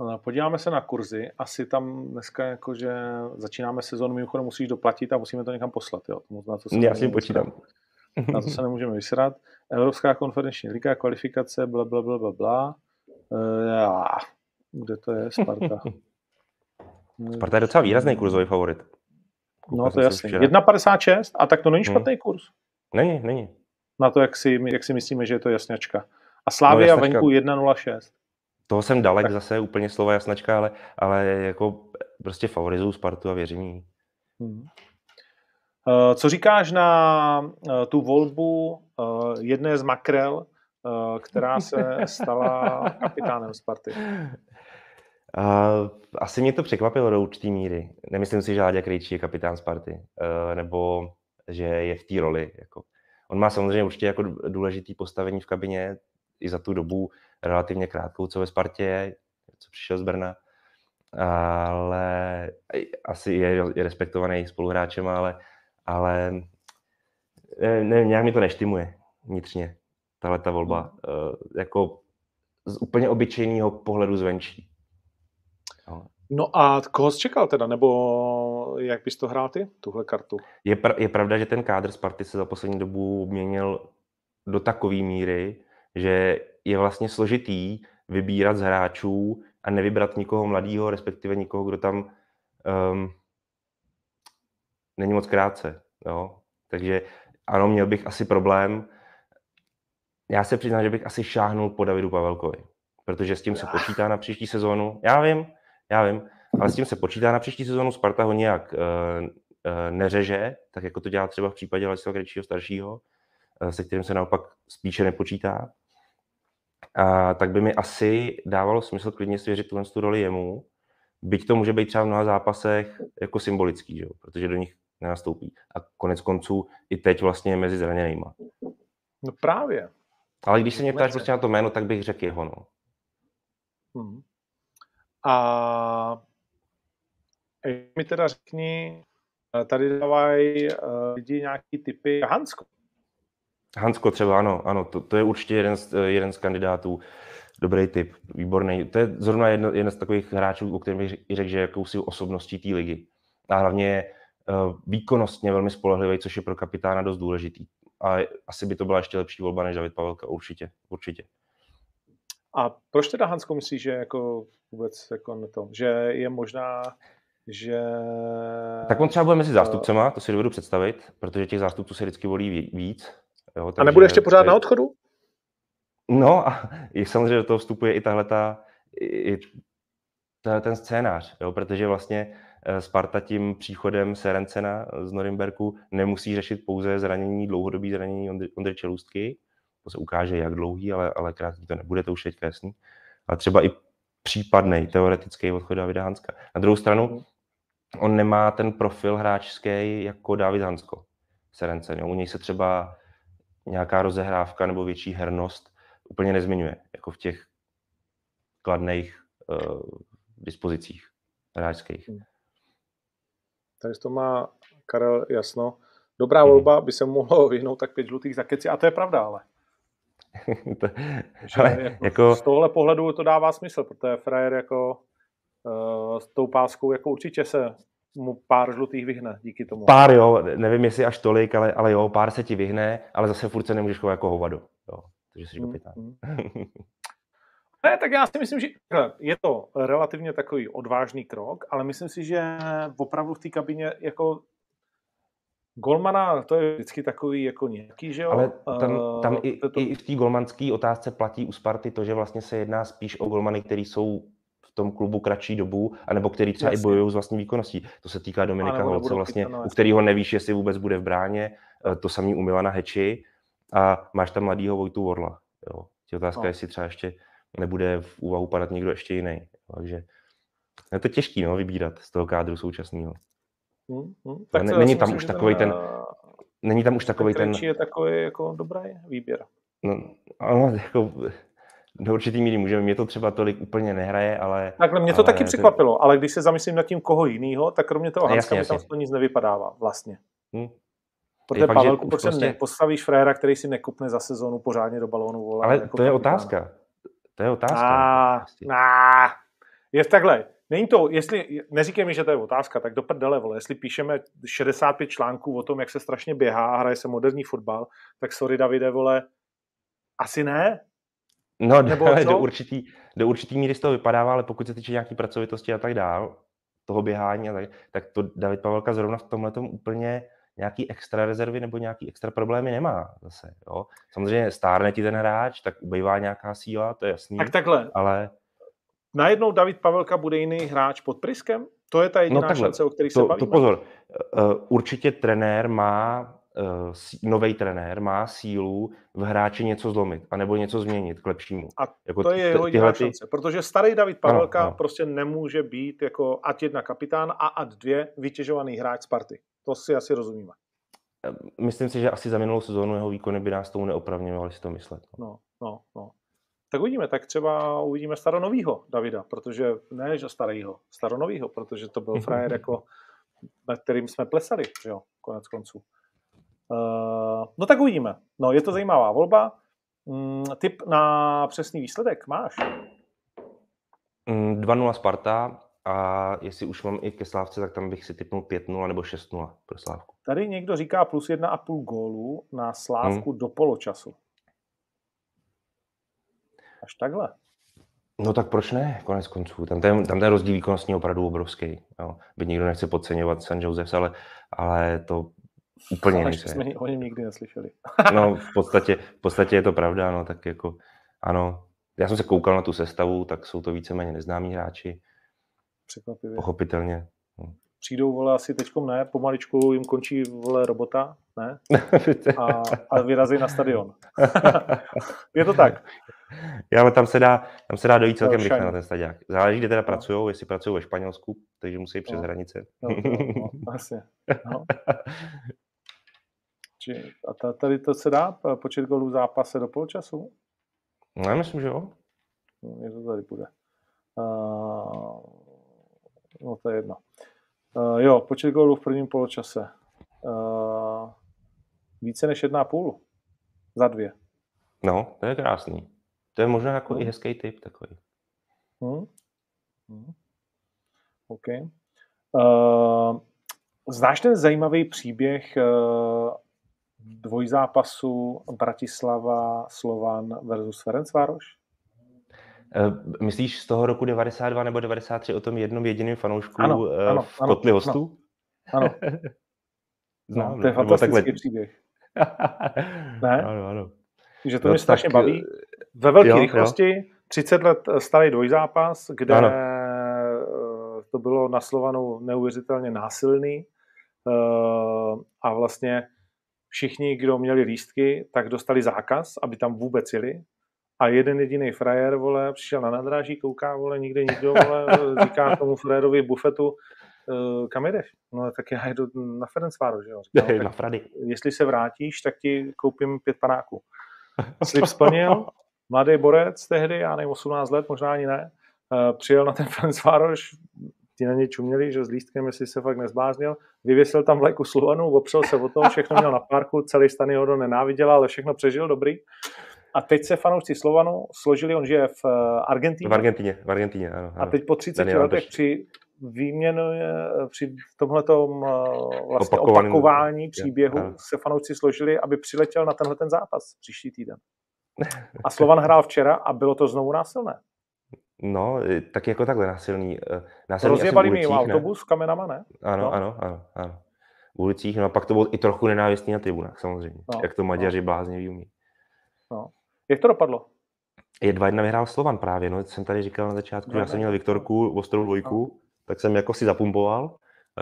No, podíváme se na kurzy. Asi tam dneska jakože začínáme sezónu, mimochodem musíš doplatit a musíme to někam poslat. Jo? Na to se Já si počítám. Na to se nemůžeme vysrat. Evropská konferenční liga, kvalifikace, bla, bla, bla, bla, bla. E, kde to je, Sparta? [laughs] Sparta je docela výrazný kurzový favorit. No to je jasný. 1,56 a tak to není hmm. špatný hmm. kurz. Není, není. Na to, jak si, jak si myslíme, že je to jasňačka. A Slávia no, venku 1,06. Toho jsem dalek tak. zase, úplně slova jasnačka, ale, ale jako prostě favorizuju Spartu a věřím Hmm. Eh, co říkáš na eh, tu volbu eh, jedné z makrel, která se [laughs] stala kapitánem Sparty? Uh, asi mě to překvapilo do určité míry. Nemyslím si, že Láďa Krejčí je kapitán Sparty, uh, nebo že je v té roli. Jako. On má samozřejmě určitě jako důležitý postavení v kabině i za tu dobu relativně krátkou, co ve Spartě je, co přišel z Brna, ale asi je, je respektovaný spoluhráčem, ale, ale ne, nějak mi to neštimuje vnitřně, tahle ta volba. Uh, jako z úplně obyčejného pohledu zvenčí. No a koho jsi čekal teda, nebo jak bys to hrál ty, tuhle kartu? Je, pra, je pravda, že ten kádr Sparty se za poslední dobu měnil do takové míry, že je vlastně složitý vybírat z hráčů a nevybrat nikoho mladého, respektive nikoho, kdo tam um, není moc krátce. Jo? Takže ano, měl bych asi problém. Já se přiznám, že bych asi šáhnul po Davidu Pavelkovi, protože s tím se počítá na příští sezónu. Já vím, já vím, ale s tím se počítá na příští sezónu. Sparta ho nějak uh, uh, neřeže, tak jako to dělá třeba v případě Ladislava Krejčího staršího, uh, se kterým se naopak spíše nepočítá. A tak by mi asi dávalo smysl klidně svěřit tuhle tu roli jemu, byť to může být třeba v mnoha zápasech jako symbolický, že? protože do nich nenastoupí. A konec konců i teď vlastně je mezi zraněnýma. No právě. Ale když se mě ptáš prostě na to jméno, tak bych řekl jeho. No. Hmm. A mi teda řekni, eh, tady dávají uh, lidi nějaký typy. Hansko. Hansko třeba, ano, ano, to, to je určitě jeden z, eh, jeden z kandidátů. Dobrý typ, výborný. To je zrovna jedno, jeden z takových hráčů, o kterém bych řekl, že jakousi osobností té ligy. A hlavně je výkonnostně velmi spolehlivý, což je pro kapitána dost důležitý. A asi by to byla ještě lepší volba než David Pavelka, určitě, určitě. A proč teda Hansko myslí, že jako vůbec jako na to, že je možná, že... Tak on třeba bude mezi zástupcema, to si dovedu představit, protože těch zástupců se vždycky volí víc. Jo, a nebude ještě pořád na odchodu? No a samozřejmě do toho vstupuje i tahle ta, i, ten scénář, jo, protože vlastně eh, Sparta tím příchodem Serencena z Norimberku nemusí řešit pouze zranění, dlouhodobý zranění Ondry, Ondry Čelůstky, to se ukáže, jak dlouhý, ale, ale krátký to nebude, to už je jasný. A třeba i případný teoretický odchod Davida Hanska. Na druhou stranu, on nemá ten profil hráčský jako David Hansko, Serencen. U něj se třeba nějaká rozehrávka nebo větší hernost úplně nezmiňuje, jako v těch kladných uh, dispozicích hráčských. Hmm. Takže to má Karel jasno. Dobrá hmm. volba by se mohlo vyhnout tak pět žlutých za keci, a to je pravda, ale. [laughs] to, ale jako, jako... Z tohohle pohledu to dává smysl, protože frajer jako uh, s tou páskou jako určitě se mu pár žlutých vyhne díky tomu. Pár jo, nevím jestli až tolik, ale, ale jo, pár se ti vyhne, ale zase furt se nemůžeš chovat jako hovado. Jo, takže jsi mm. Mm. [laughs] ne, tak já si myslím, že je to relativně takový odvážný krok, ale myslím si, že opravdu v té kabině jako Golmana, to je vždycky takový jako nějaký, že jo? Ale tam, tam uh, i, to... i v té golmanské otázce platí u Sparty to, že vlastně se jedná spíš o golmany, který jsou tom klubu kratší dobu, anebo který třeba Jasně. i bojují s vlastní výkonností. To se týká Dominika Holce, vlastně, u kterého nevíš, jestli vůbec bude v bráně, eh, to samý u Milana Heči a máš tam mladýho Vojtu Vorla. Jo. Tě otázka, no. jestli třeba ještě nebude v úvahu padat někdo ještě jiný. Takže je to těžký no, vybírat z toho kádru současného. Hmm, hmm. Tak ne, není tam už takový ten... Není tam už takový ten... je takový jako dobrý výběr. No, ano, jako, do určitý míry můžeme. Mě to třeba tolik úplně nehraje, ale... Takhle, mě to ale taky překvapilo, ale když se zamyslím nad tím, koho jiného, tak kromě toho Hanska mi tam to nic nevypadává vlastně. Hmm. Protože fakt, Pavelku, proč prostě... nepostavíš fréra, který si nekupne za sezónu pořádně do balónu. Vole, ale jako to je otázka. To je otázka. Nah, nah. Je takhle. Není to, jestli, neříkej mi, že to je otázka, tak do prdele, vole, jestli píšeme 65 článků o tom, jak se strašně běhá a hraje se moderní fotbal, tak sorry Davide, vole, asi ne, No, Nebo [laughs] do určitý, do určitý míry z toho vypadává, ale pokud se týče nějaký pracovitosti a tak dál, toho běhání, a tak, tak to David Pavelka zrovna v tomhle úplně nějaký extra rezervy nebo nějaký extra problémy nemá zase. Jo. Samozřejmě stárne ti ten hráč, tak ubývá nějaká síla, to je jasný. Tak takhle. Ale najednou David Pavelka bude jiný hráč pod Priskem? To je ta jediná no takhle, šance, o který to, se bavíme. To pozor, uh, určitě trenér má, uh, nový trenér má sílu v hráči něco zlomit, anebo něco změnit k lepšímu. A jako to je jeho jediná ty... šance, protože starý David Pavelka no, no. prostě nemůže být jako ad jedna kapitán a ad dvě vytěžovaný hráč Sparty. To si asi rozumíme. Myslím si, že asi za minulou sezónu jeho výkony by nás tomu neopravňovali si to myslet. No, no, no. Tak uvidíme, tak třeba uvidíme staronovýho Davida, protože ne, že starýho, staronovýho, protože to byl frajer jako, na kterým jsme plesali, že jo, konec konců. Uh, no tak uvidíme. No, je to zajímavá volba. Mm, typ na přesný výsledek máš? 2-0 mm, Sparta a jestli už mám i ke Slávce, tak tam bych si typnul 5-0 nebo 6-0 pro Slávku. Tady někdo říká plus 1,5 gólu na Slávku hmm. do poločasu. Až takhle. No tak proč ne, konec konců. Tam ten, tam ten rozdíl výkonnostní je opravdu obrovský. Jo. Byť nikdo nechce podceňovat San Josef, ale, ale to úplně jiný jsme o něm nikdy neslyšeli. [laughs] no v podstatě, v podstatě je to pravda, no tak jako ano. Já jsem se koukal na tu sestavu, tak jsou to víceméně neznámí hráči. Překvapivě. Pochopitelně. No. Přijdou, vole, asi teďkom ne, pomaličku jim končí, vole, robota, ne? [laughs] A, a vyrazí na stadion. [laughs] je to tak. Já, ale tam se dá, tam se dá dojít celkem rychle na ten stadiák. Záleží, kde teda no. pracují, jestli pracují ve Španělsku, takže musí přes no. hranice. No, no, no, [laughs] vlastně. No. Či, a tady to se dá, počet golů zápase do poločasu? No, já myslím, že jo. No, to tady bude. Uh, no, to je jedno. Uh, jo, počet gólů v prvním poločase. Uh, více než jedna půl. Za dvě. No, to je krásný. To je možná jako hmm. i hezký typ takový. Hmm. Hmm. OK. Uh, znáš ten zajímavý příběh uh, dvojzápasu Bratislava Slovan versus Ferencvároš? Uh, myslíš z toho roku 92 nebo 93 o tom jednom jediném fanoušku ano, uh, ano, v ano, kotli hostů? Ano. ano. [laughs] Znám, no, to je fantastický takhle... příběh. [laughs] ne? Ano, ano. Že to no, mě strašně tak, baví. Ve velké jo, rychlosti, jo. 30 let starý dvojzápas, kde ano. Eh, to bylo na Slovanu neuvěřitelně násilný eh, a vlastně všichni, kdo měli lístky, tak dostali zákaz, aby tam vůbec jeli. A jeden jediný frajer, vole, přišel na nadráží, kouká, vole, nikde nikdo, vole, [laughs] říká tomu frajerovi bufetu, eh, kam jdeš? No tak já jdu na Ferencváru, že jo? Říkám, no, [laughs] na Frady. Jestli se vrátíš, tak ti koupím pět panáků. Slib splnil, [laughs] mladý borec tehdy, já nevím, 18 let, možná ani ne, uh, přijel na ten Ferencvároš, ti na něj čuměli, že s lístkem, jestli se fakt nezbláznil, vyvěsil tam vlajku Slovanu, opřel se o tom, všechno měl na parku, celý stany ho nenáviděl, ale všechno přežil, dobrý. A teď se fanoušci Slovanu složili, on žije v eh, Argentině. V Argentině, v Argentině, ano. ano. A teď po 30 Daniel letech při výměnu, při tomhletom eh, vlastně opakování příběhu je, se fanoušci složili, aby přiletěl na tenhle ten zápas příští týden. A Slovan hrál včera a bylo to znovu násilné. No, tak jako takhle násilný. Eh, násilný Rozjebali mi autobus kamenama, ne? Ano, no. ano, ano, ano. V ulicích, no a pak to bylo i trochu nenávistný na tribunách, samozřejmě. No, jak to Maďaři no. blázně umí. No. Jak to dopadlo? Je 2-1 vyhrál Slovan právě, no, jsem tady říkal na začátku, že já jsem měl Viktorku, ostrou dvojku, no. tak jsem jako si zapumpoval,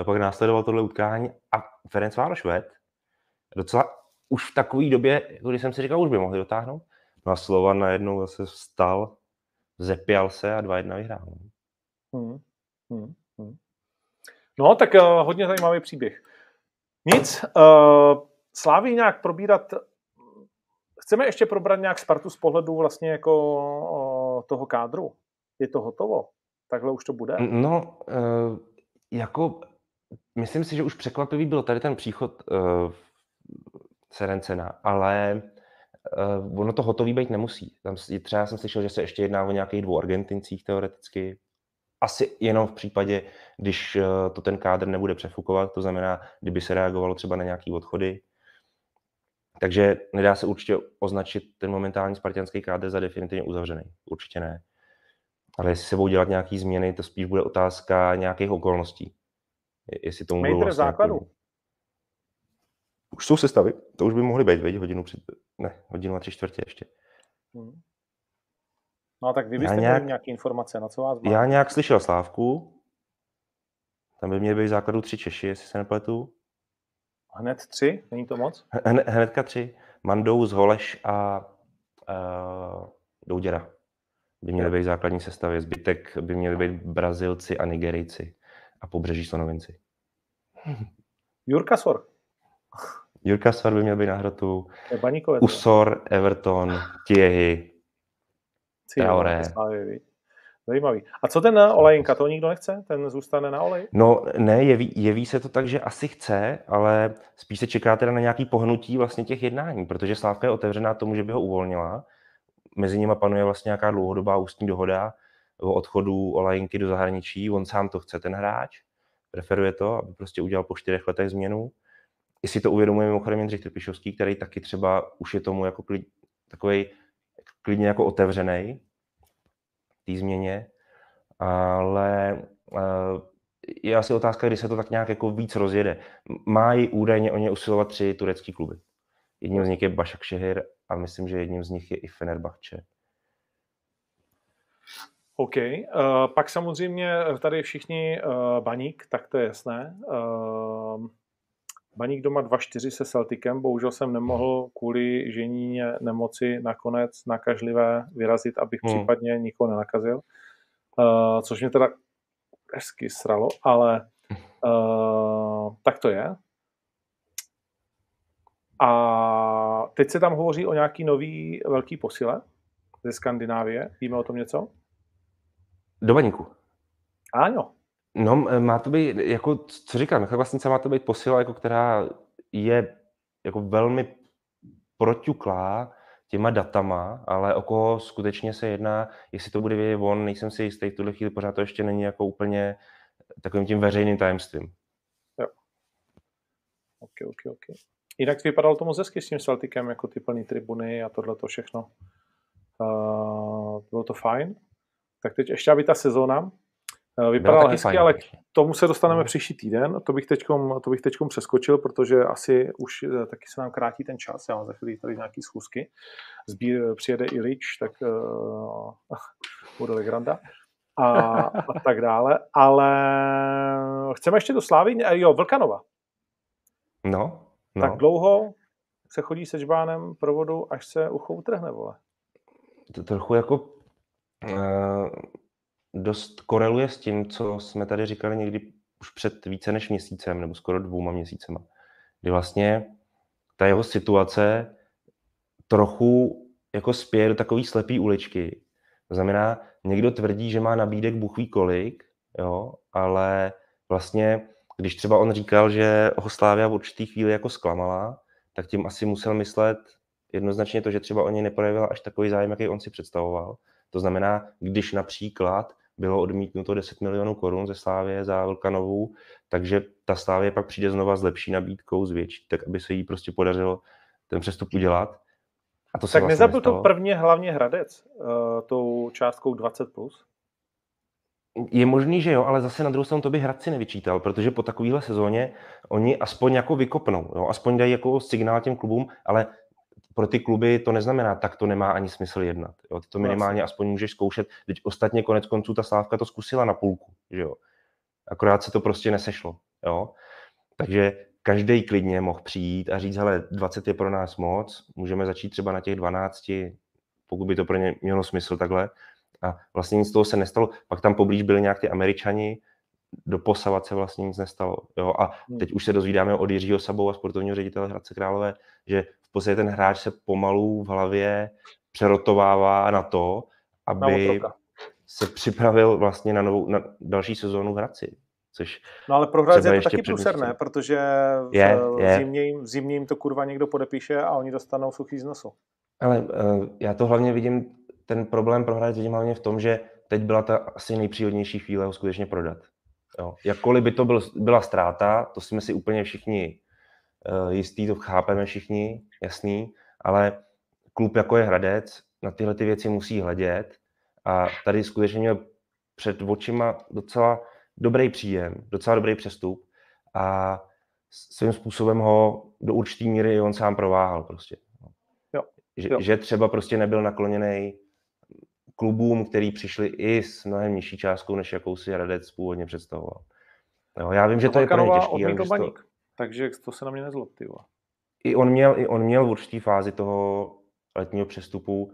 pak následoval tohle utkání a Ferenc Vároš ved, docela už v takové době, jako když jsem si říkal, už by mohli dotáhnout, No a Slovan najednou zase vstal, zepěl se a 2-1 vyhrál. No. Hmm. Hmm. Hmm. No, tak uh, hodně zajímavý příběh. Nic, uh, Slávy nějak probírat, chceme ještě probrat nějak Spartu z pohledu vlastně jako toho kádru. Je to hotovo? Takhle už to bude? No, uh, jako myslím si, že už překvapivý byl tady ten příchod uh, Serencena, ale Uh, ono to hotový být nemusí. Tam třeba jsem slyšel, že se ještě jedná o nějakých dvou Argentincích teoreticky. Asi jenom v případě, když to ten kádr nebude přefukovat, to znamená, kdyby se reagovalo třeba na nějaké odchody. Takže nedá se určitě označit ten momentální spartianský kádr za definitivně uzavřený. Určitě ne. Ale jestli se budou dělat nějaké změny, to spíš bude otázka nějakých okolností. Jestli tomu budou vlastně základu. Jako... Už jsou sestavy, to už by mohly být, veď, hodinu před, ne, hodinu a tři čtvrtě ještě. Hmm. No tak vy byste nějak, nějaké informace, na co vás má? Já nějak slyšel Slávku, tam by měly být základu tři Češi, jestli se nepletu. Hned tři? Není to moc? Hned, hnedka tři. Mandou, Holeš a uh, Douděra by měly být základní sestavy. Zbytek by měly být Brazilci a Nigerijci a pobřeží Slonovinci. [laughs] Jurka Sor. Jurka Sor by měl být na hrotu. Usor, Everton, Tiehy, Traoré. Zajímavý. A co ten olejinka, to nikdo nechce? Ten zůstane na olej? No ne, jeví, jeví se to tak, že asi chce, ale spíš se čeká teda na nějaký pohnutí vlastně těch jednání, protože Slávka je otevřená tomu, že by ho uvolnila. Mezi nimi panuje vlastně nějaká dlouhodobá ústní dohoda o odchodu olejinky do zahraničí. On sám to chce, ten hráč. Preferuje to, aby prostě udělal po čtyřech letech změnu. Jestli to uvědomuje mimochodem Jindřich Trpišovský, který taky třeba už je tomu jako klid, takový klidně jako otevřený, té změně, ale uh, je asi otázka, kdy se to tak nějak jako víc rozjede. Mají údajně o ně usilovat tři turecký kluby. Jedním z nich je Bašak Šehir a myslím, že jedním z nich je i Fenerbahce. OK. Uh, pak samozřejmě tady všichni uh, baník, tak to je jasné. Uh, baník doma 2-4 se Celticem, bohužel jsem nemohl kvůli žení nemoci nakonec nakažlivé vyrazit, abych hmm. případně nikoho nenakazil. Uh, což mě teda hezky sralo, ale uh, tak to je. A teď se tam hovoří o nějaký nový velký posile ze Skandinávie. Víme o tom něco? Do baníku. Ano. No, má to být, jako, co říkám, Michal Vlastnice má to být posila, jako, která je jako velmi proťuklá těma datama, ale o koho skutečně se jedná, jestli to bude vědět on, nejsem si jistý, v tuhle chvíli pořád to ještě není jako úplně takovým tím veřejným tajemstvím. Jo. Ok, ok, ok. Jinak vypadalo to moc hezky s tím Celticem, jako ty plný tribuny a tohle to všechno. Uh, bylo to fajn. Tak teď ještě, aby ta sezóna uh, vypadala hezky, fajn. ale k tomu se dostaneme no. příští týden. To bych teďkom, to bych teďkom přeskočil, protože asi už uh, taky se nám krátí ten čas. Já mám za chvíli tady nějaký schůzky. Zbí, přijede i Rich, tak uh, [laughs] bude legranda. A, a tak dále. Ale chceme ještě do Slávy? Jo, Vlkanova. No, No. Tak dlouho se chodí se žbánem provodu, až se ucho utrhne, vole. To trochu jako uh, dost koreluje s tím, co jsme tady říkali někdy už před více než měsícem, nebo skoro dvouma měsícema. Kdy vlastně ta jeho situace trochu jako spěje do takové slepé uličky. To znamená, někdo tvrdí, že má nabídek buchví kolik, jo, ale vlastně když třeba on říkal, že ho Slávia v určitý chvíli jako zklamala, tak tím asi musel myslet jednoznačně to, že třeba o něj neprojevila až takový zájem, jaký on si představoval. To znamená, když například bylo odmítnuto 10 milionů korun ze Slávě za Vlkanovou, takže ta Slávě pak přijde znova s lepší nabídkou, s větší, tak aby se jí prostě podařilo ten přestup udělat. A to tak vlastně nezabil to prvně hlavně Hradec uh, tou částkou 20+. Plus? Je možný, že jo, ale zase na druhou stranu to by Hradci nevyčítal, protože po takovéhle sezóně oni aspoň jako vykopnou, jo, aspoň dají jako signál těm klubům, ale pro ty kluby to neznamená, tak to nemá ani smysl jednat. Jo. Ty to minimálně aspoň můžeš zkoušet. Teď ostatně konec konců ta Slávka to zkusila na půlku, že jo. Akorát se to prostě nesešlo, jo. Takže každý klidně mohl přijít a říct, hele, 20 je pro nás moc, můžeme začít třeba na těch 12, pokud by to pro ně mělo smysl takhle, a vlastně nic z toho se nestalo. Pak tam poblíž byli nějak ty američani, doposavat se vlastně nic nestalo. Jo? A hmm. teď už se dozvídáme od Jiřího Sabou a sportovního ředitele Hradce Králové, že podstatě ten hráč se pomalu v hlavě přerotovává na to, aby se připravil vlastně na, novou, na další sezónu v Hradci. Což no ale pro Hradec je to taky průserné, protože v, je, je. Zimním, zimním to kurva někdo podepíše a oni dostanou suchý z nosu. Ale uh, já to hlavně vidím ten problém pro Hradec vidím hlavně v tom, že teď byla ta asi nejpříhodnější chvíle ho skutečně prodat. Jo. Jakkoliv by to byl, byla ztráta, to jsme si úplně všichni jistý, to chápeme všichni, jasný, ale klub jako je Hradec na tyhle ty věci musí hledět A tady skutečně měl před očima docela dobrý příjem, docela dobrý přestup a svým způsobem ho do určitý míry on sám prováhal prostě. Jo. Že, jo. že třeba prostě nebyl nakloněný klubům, který přišli i s mnohem nižší částkou, než jakou si Radec původně představoval. Jo, já vím, že to je pro ně těžký. To... takže to se na mě nezlob, ty I on měl, I on měl v určitý fázi toho letního přestupu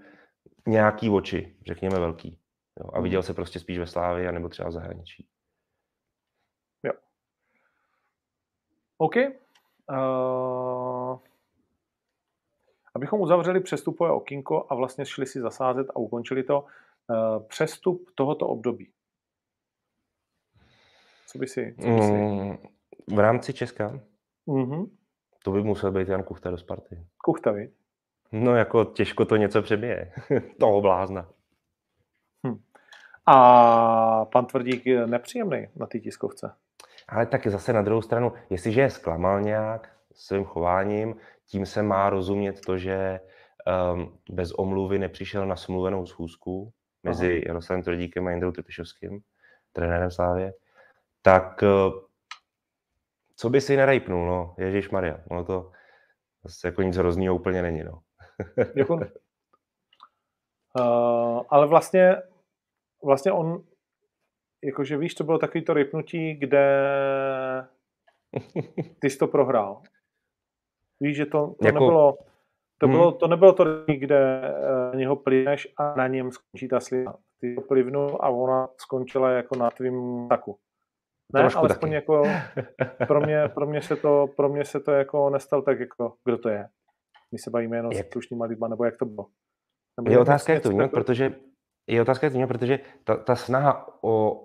nějaký oči, řekněme velký. Jo, a viděl se prostě spíš ve Slávě, nebo třeba v zahraničí. Jo. OK. Uh, abychom uzavřeli přestupové okinko a vlastně šli si zasázet a ukončili to, uh, přestup tohoto období. Co by si... Co by si... Mm, v rámci Česka? Mm-hmm. To by musel být Jan Kuchta do Sparty. Kuchta, viď? No jako těžko to něco přebije. [laughs] Toho blázna. Hm. A pan Tvrdík je nepříjemný na té tiskovce. Ale tak zase na druhou stranu, jestliže je zklamal nějak svým chováním, tím se má rozumět to, že um, bez omluvy nepřišel na smluvenou schůzku mezi Aha. Jaroslavem Tvrdíkem a Jindrou Trpišovským, trenérem Slávě, tak uh, co by si nerejpnul, no, Ježíš Maria, ono to zase jako nic hroznýho úplně není, no. uh, [laughs] ale vlastně, vlastně on, jakože víš, to bylo takový to rypnutí, kde ty jsi to prohrál. Víš, že to, to jako... nebylo, to, hmm. bylo, to nebylo to, kde uh, něho plivneš a na něm skončí ta slina. Ty to plivnul a ona skončila jako na tvým taku. Ne, Trošku alespoň taky. jako pro mě, pro, mě se to, pro mě se to jako nestal tak jako, kdo to je. My se bavíme jenom jak? s slušnýma lidma, nebo jak to bylo. Nebo je otázka, jak to měl, protože je otázka, jak to měl, protože ta, ta snaha o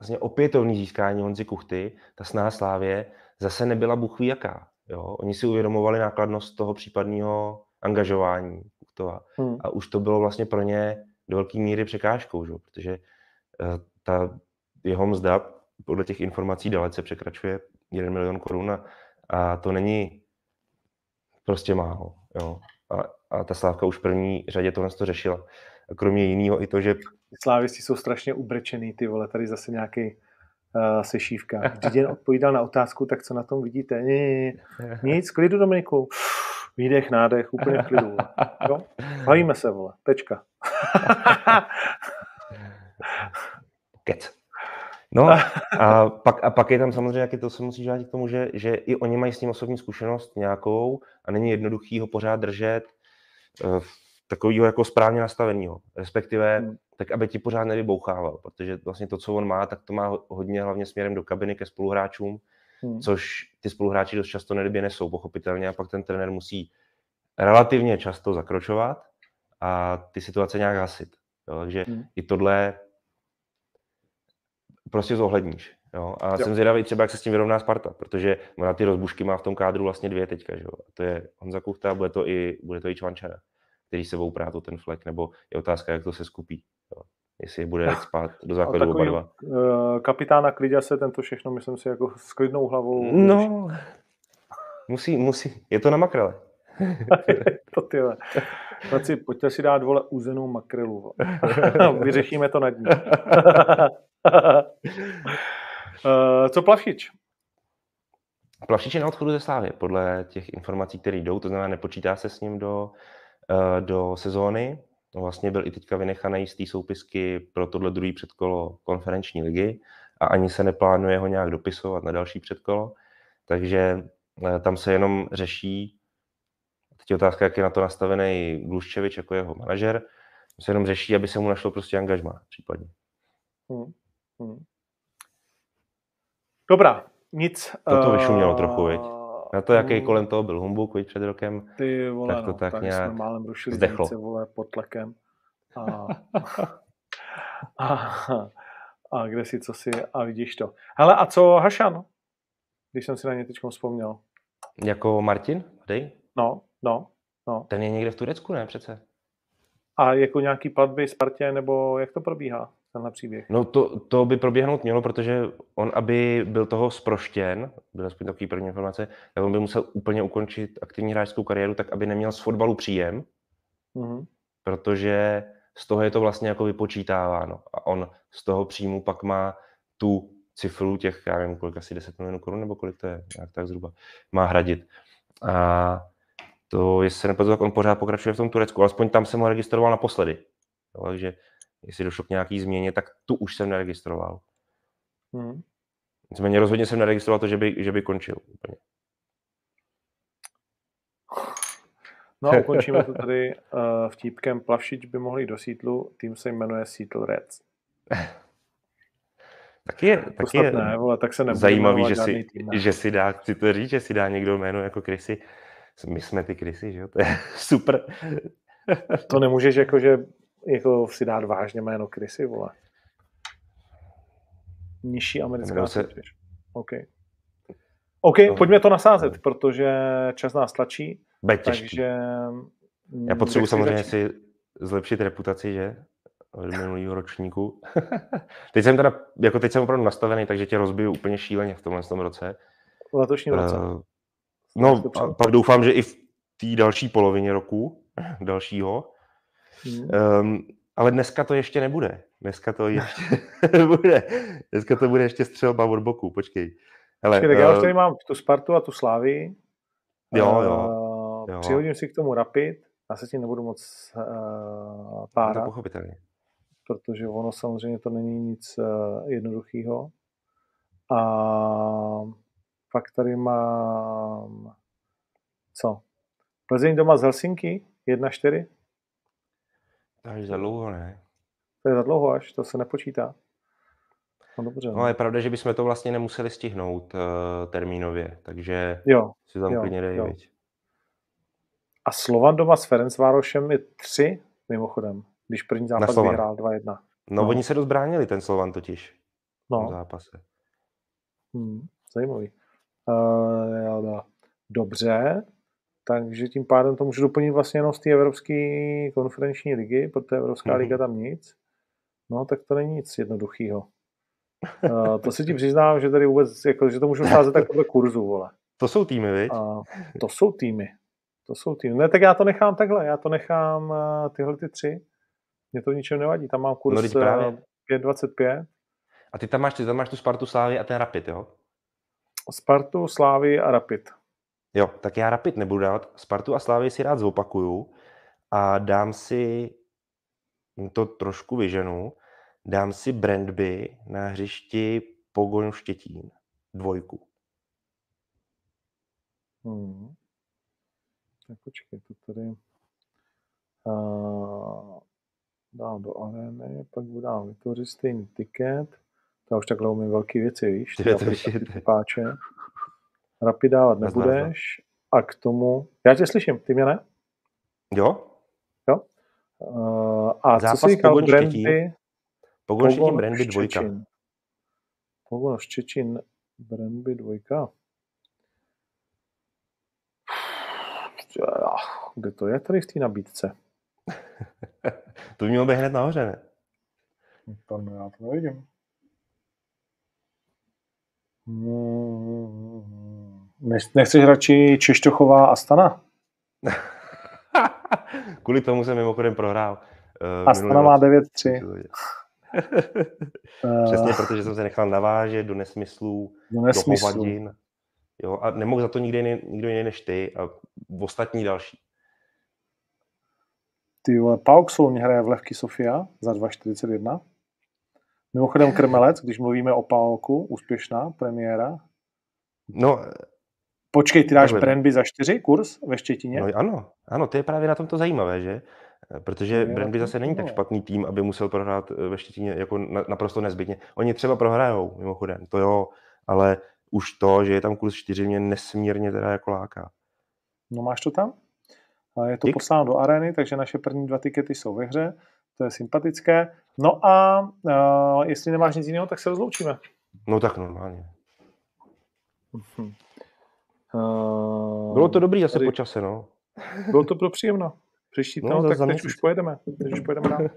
vlastně opětovný získání Honzi Kuchty, ta snaha Slávě, zase nebyla buchví jaká. Jo? Oni si uvědomovali nákladnost toho případného angažování Kuchtova. Hmm. A už to bylo vlastně pro ně do velké míry překážkou, že? protože uh, ta jeho mzda podle těch informací dalece překračuje 1 milion korun a, a to není prostě málo. Jo. A, a ta Slávka už v první řadě tohle to řešila. A kromě jiného i to, že... Slávisti jsou strašně ubrečený, ty vole, tady zase nějaký uh, sešívka. [laughs] Jen odpovídal na otázku, tak co na tom vidíte? Ne, [laughs] nic, klidu Dominiku. Výdech, nádech, úplně v klidu. Jo? Bavíme se, vole. Tečka. [laughs] Kec. No [laughs] a pak, a pak je tam samozřejmě, jak je to se musí vrátit k tomu, že, že i oni mají s ním osobní zkušenost nějakou a není jednoduchý ho pořád držet uh, takového jako správně nastaveného, respektive hmm. tak, aby ti pořád nevybouchával, protože vlastně to, co on má, tak to má hodně hlavně směrem do kabiny ke spoluhráčům, hmm. což ty spoluhráči dost často nedobě nesou, pochopitelně, a pak ten trenér musí relativně často zakročovat a ty situace nějak hasit. Jo, takže hmm. i tohle prostě zohledníš. Jo? A jo. jsem zvědavý třeba, jak se s tím vyrovná Sparta, protože ona ty rozbušky má v tom kádru vlastně dvě teďka. Že jo? A to je Honza Kuchta, bude to i, bude to i Čvančara, který sebou prát o ten flek, nebo je otázka, jak to se skupí. Jo? Jestli bude [laughs] spát do základu oba dva. Uh, kapitána Klidě se tento všechno, myslím si, jako s klidnou hlavou. No, musí, musí. Je to na makrele. [laughs] to ty [laughs] Chlapci, pojďte si dát vole uzenou makrelu. [laughs] Vyřešíme to nad ní. uh, co Plavšič? Plavšič je na odchodu ze Slávy, podle těch informací, které jdou, to znamená, nepočítá se s ním do, uh, do sezóny. Vlastně byl i teďka vynechaný z té soupisky pro tohle druhý předkolo konferenční ligy a ani se neplánuje ho nějak dopisovat na další předkolo. Takže uh, tam se jenom řeší, teď je otázka, jak je na to nastavený Gluščevič jako jeho manažer, se jenom řeší, aby se mu našlo prostě angažma případně. Hmm. Hmm. Dobrá, nic. Toto vyšumělo uh, trochu, viď? Na to, jaký hmm. kolem toho byl humbuk, viď, před rokem, ty vole, tak to no, tak, tak nějak jsme málem rušili zdechlo. Dnice, vole, pod tlekem. A, [laughs] a, a, kde si, co si, a vidíš to. Hele, a co Hašan? Když jsem si na ně teď vzpomněl. Jako Martin? Dej? No, no, no. Ten je někde v Turecku, ne přece? A jako nějaký platby Spartě, nebo jak to probíhá? tenhle příběh? No to, to by proběhnout mělo, protože on, aby byl toho sproštěn, byl aspoň takový první informace, tak on by musel úplně ukončit aktivní hráčskou kariéru tak, aby neměl z fotbalu příjem, mm-hmm. protože z toho je to vlastně jako vypočítáváno. A on z toho příjmu pak má tu cifru těch, já nevím, kolik, asi 10 milionů korun, nebo kolik to je, jak tak zhruba, má hradit. A to, jestli se nepletu, tak on pořád pokračuje v tom Turecku, alespoň tam jsem ho registroval naposledy. Jo, takže jestli došlo k nějaký změně, tak tu už jsem neregistroval. Hmm. Nicméně rozhodně jsem neregistroval to, že by, že by končil úplně. No a ukončíme to tady uh, vtípkem. Plavšič by mohli do sítlu, tým se jmenuje Seattle Reds. Tak je, tak je ne, vole, tak se zajímavý, že si, že si dá, chci to říct, že si dá někdo jméno jako Krysy. My jsme ty Krysy, že jo? [laughs] To je super. [laughs] to nemůžeš jako, že jako si dát vážně jméno Krysy, vole. Nižší americká se... OK. OK, no. pojďme to nasázet, protože čas nás tlačí. Bude takže... Já potřebuji samozřejmě začít? si zlepšit reputaci, že? Od minulého ročníku. [laughs] teď jsem teda, jako teď jsem opravdu nastavený, takže tě rozbiju úplně šíleně v tomhle tom roce. V letošním roce. Uh, no, pak doufám, že i v té další polovině roku, [laughs] dalšího. Hmm. Um, ale dneska to ještě nebude. Dneska to ještě [laughs] bude. Dneska to bude ještě střelba od boku. Počkej. Hele, Počkej, tak já už eh, tady mám tu Spartu a tu Slávy. Jo, jo. jo. Přihodím si k tomu Rapid. Já se tím nebudu moc uh, párat. To pochopitelně. Protože ono samozřejmě to není nic uh, jednoduchého. A pak tady mám co? Plzeň doma z Helsinky 1-4. To je za dlouho, ne? To je za dlouho až, to se nepočítá. No dobře. No, je pravda, že bychom to vlastně nemuseli stihnout uh, termínově, takže jo, si tam jo, klidně dej, jo. A Slovan doma s Ferencvárošem je tři, mimochodem, když první zápas vyhrál 2-1. No, no, oni se rozbránili, ten Slovan totiž. No. V zápase. Hmm, zajímavý. Uh, dobře, takže tím pádem to můžu doplnit vlastně jenom z té Evropské konferenční ligy, protože Evropská mm-hmm. liga tam nic. No, tak to není nic jednoduchého. Uh, [laughs] to si ti přiznám, že tady vůbec, jako, že to můžu sázet tak podle kurzu, vole. To jsou týmy, viď? Uh, to jsou týmy. To jsou týmy. Ne, tak já to nechám takhle. Já to nechám uh, tyhle ty tři. Mě to ničem nevadí. Tam mám kurz no, uh, 5,25. A ty tam máš, ty tam máš tu Spartu Slávy a ten Rapid, jo? Spartu, Slávy a Rapid. Jo, tak já Rapid nebudu dát. Spartu a Slávy si rád zopakuju a dám si to trošku vyženu dám si Brandby na hřišti Pogoň Štětín, dvojku. Hmm. Tak počkej, to tady uh, dám do arény, pak budu dám vytvořit stejný tiket. To už takhle umím velké věci, víš? Ty to je páče. Rapid dávat nebudeš. A k tomu... Já tě slyším, ty mě ne? Jo? Jo. Uh, a Zápas co si říkal Brandby? Pogon Štěčín, Brandby dvojka. Pogon Štěčín, Brandby dvojka. Kde to je tady v té nabídce? [laughs] to mělo být hned nahoře, ne? To ne, já to nevidím. Hmm. Nechceš radši Češtochová a Stana? [laughs] Kvůli tomu jsem mimochodem prohrál. Uh, Astana má 9-3. [laughs] Přesně, protože jsem se nechal navážet do nesmyslů, do, nesmyslu. do hovadin. Jo, a nemohl za to nikdy jiný, nikdo jiný než ty a ostatní další. Ty vole, Pauk Solň hraje v Levky Sofia za 2,41. Mimochodem Krmelec, když mluvíme o Paulku, úspěšná premiéra. No, Počkej, ty dáš Brandby za 4 kurz ve Štětině? No ano, ano, to je právě na tom to zajímavé, že? Protože no, Brandby zase není tak špatný tým, aby musel prohrát eh, ve Štětíně jako naprosto nezbytně. Oni třeba prohrajou, mimochodem, to jo, ale už to, že je tam kurz 4, mě nesmírně teda jako láká. No máš to tam? Je to posláno do arény, takže naše první dva tikety jsou ve hře. To je sympatické. No a uh, jestli nemáš nic jiného, tak se rozloučíme. No tak normálně. Uh, Bylo to dobrý zase tady... po čase, no. Bylo to pro příjemno. Příští no, tak teď už pojedeme. Teď už pojedeme dál.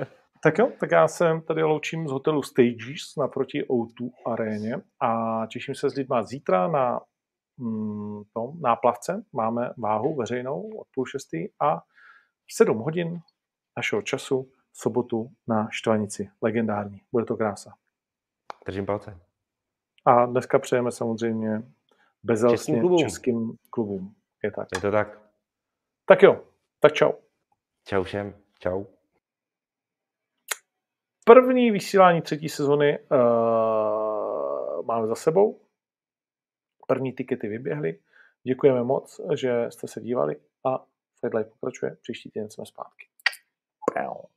[laughs] tak jo, tak já se tady loučím z hotelu Stages naproti O2 aréně a těším se s lidma zítra na mm, tom náplavce. Máme váhu veřejnou od půl šestý a v sedm hodin našeho času sobotu na Štvanici. Legendární. Bude to krása. Držím palce. A dneska přejeme samozřejmě bezelstně českým klubům. českým klubům. Je tak. Je to tak. Tak jo, tak čau. Čau všem, čau. První vysílání třetí sezony uh, máme za sebou. První tikety vyběhly. Děkujeme moc, že jste se dívali a Fedlife pokračuje. Příští týden jsme zpátky. Pow.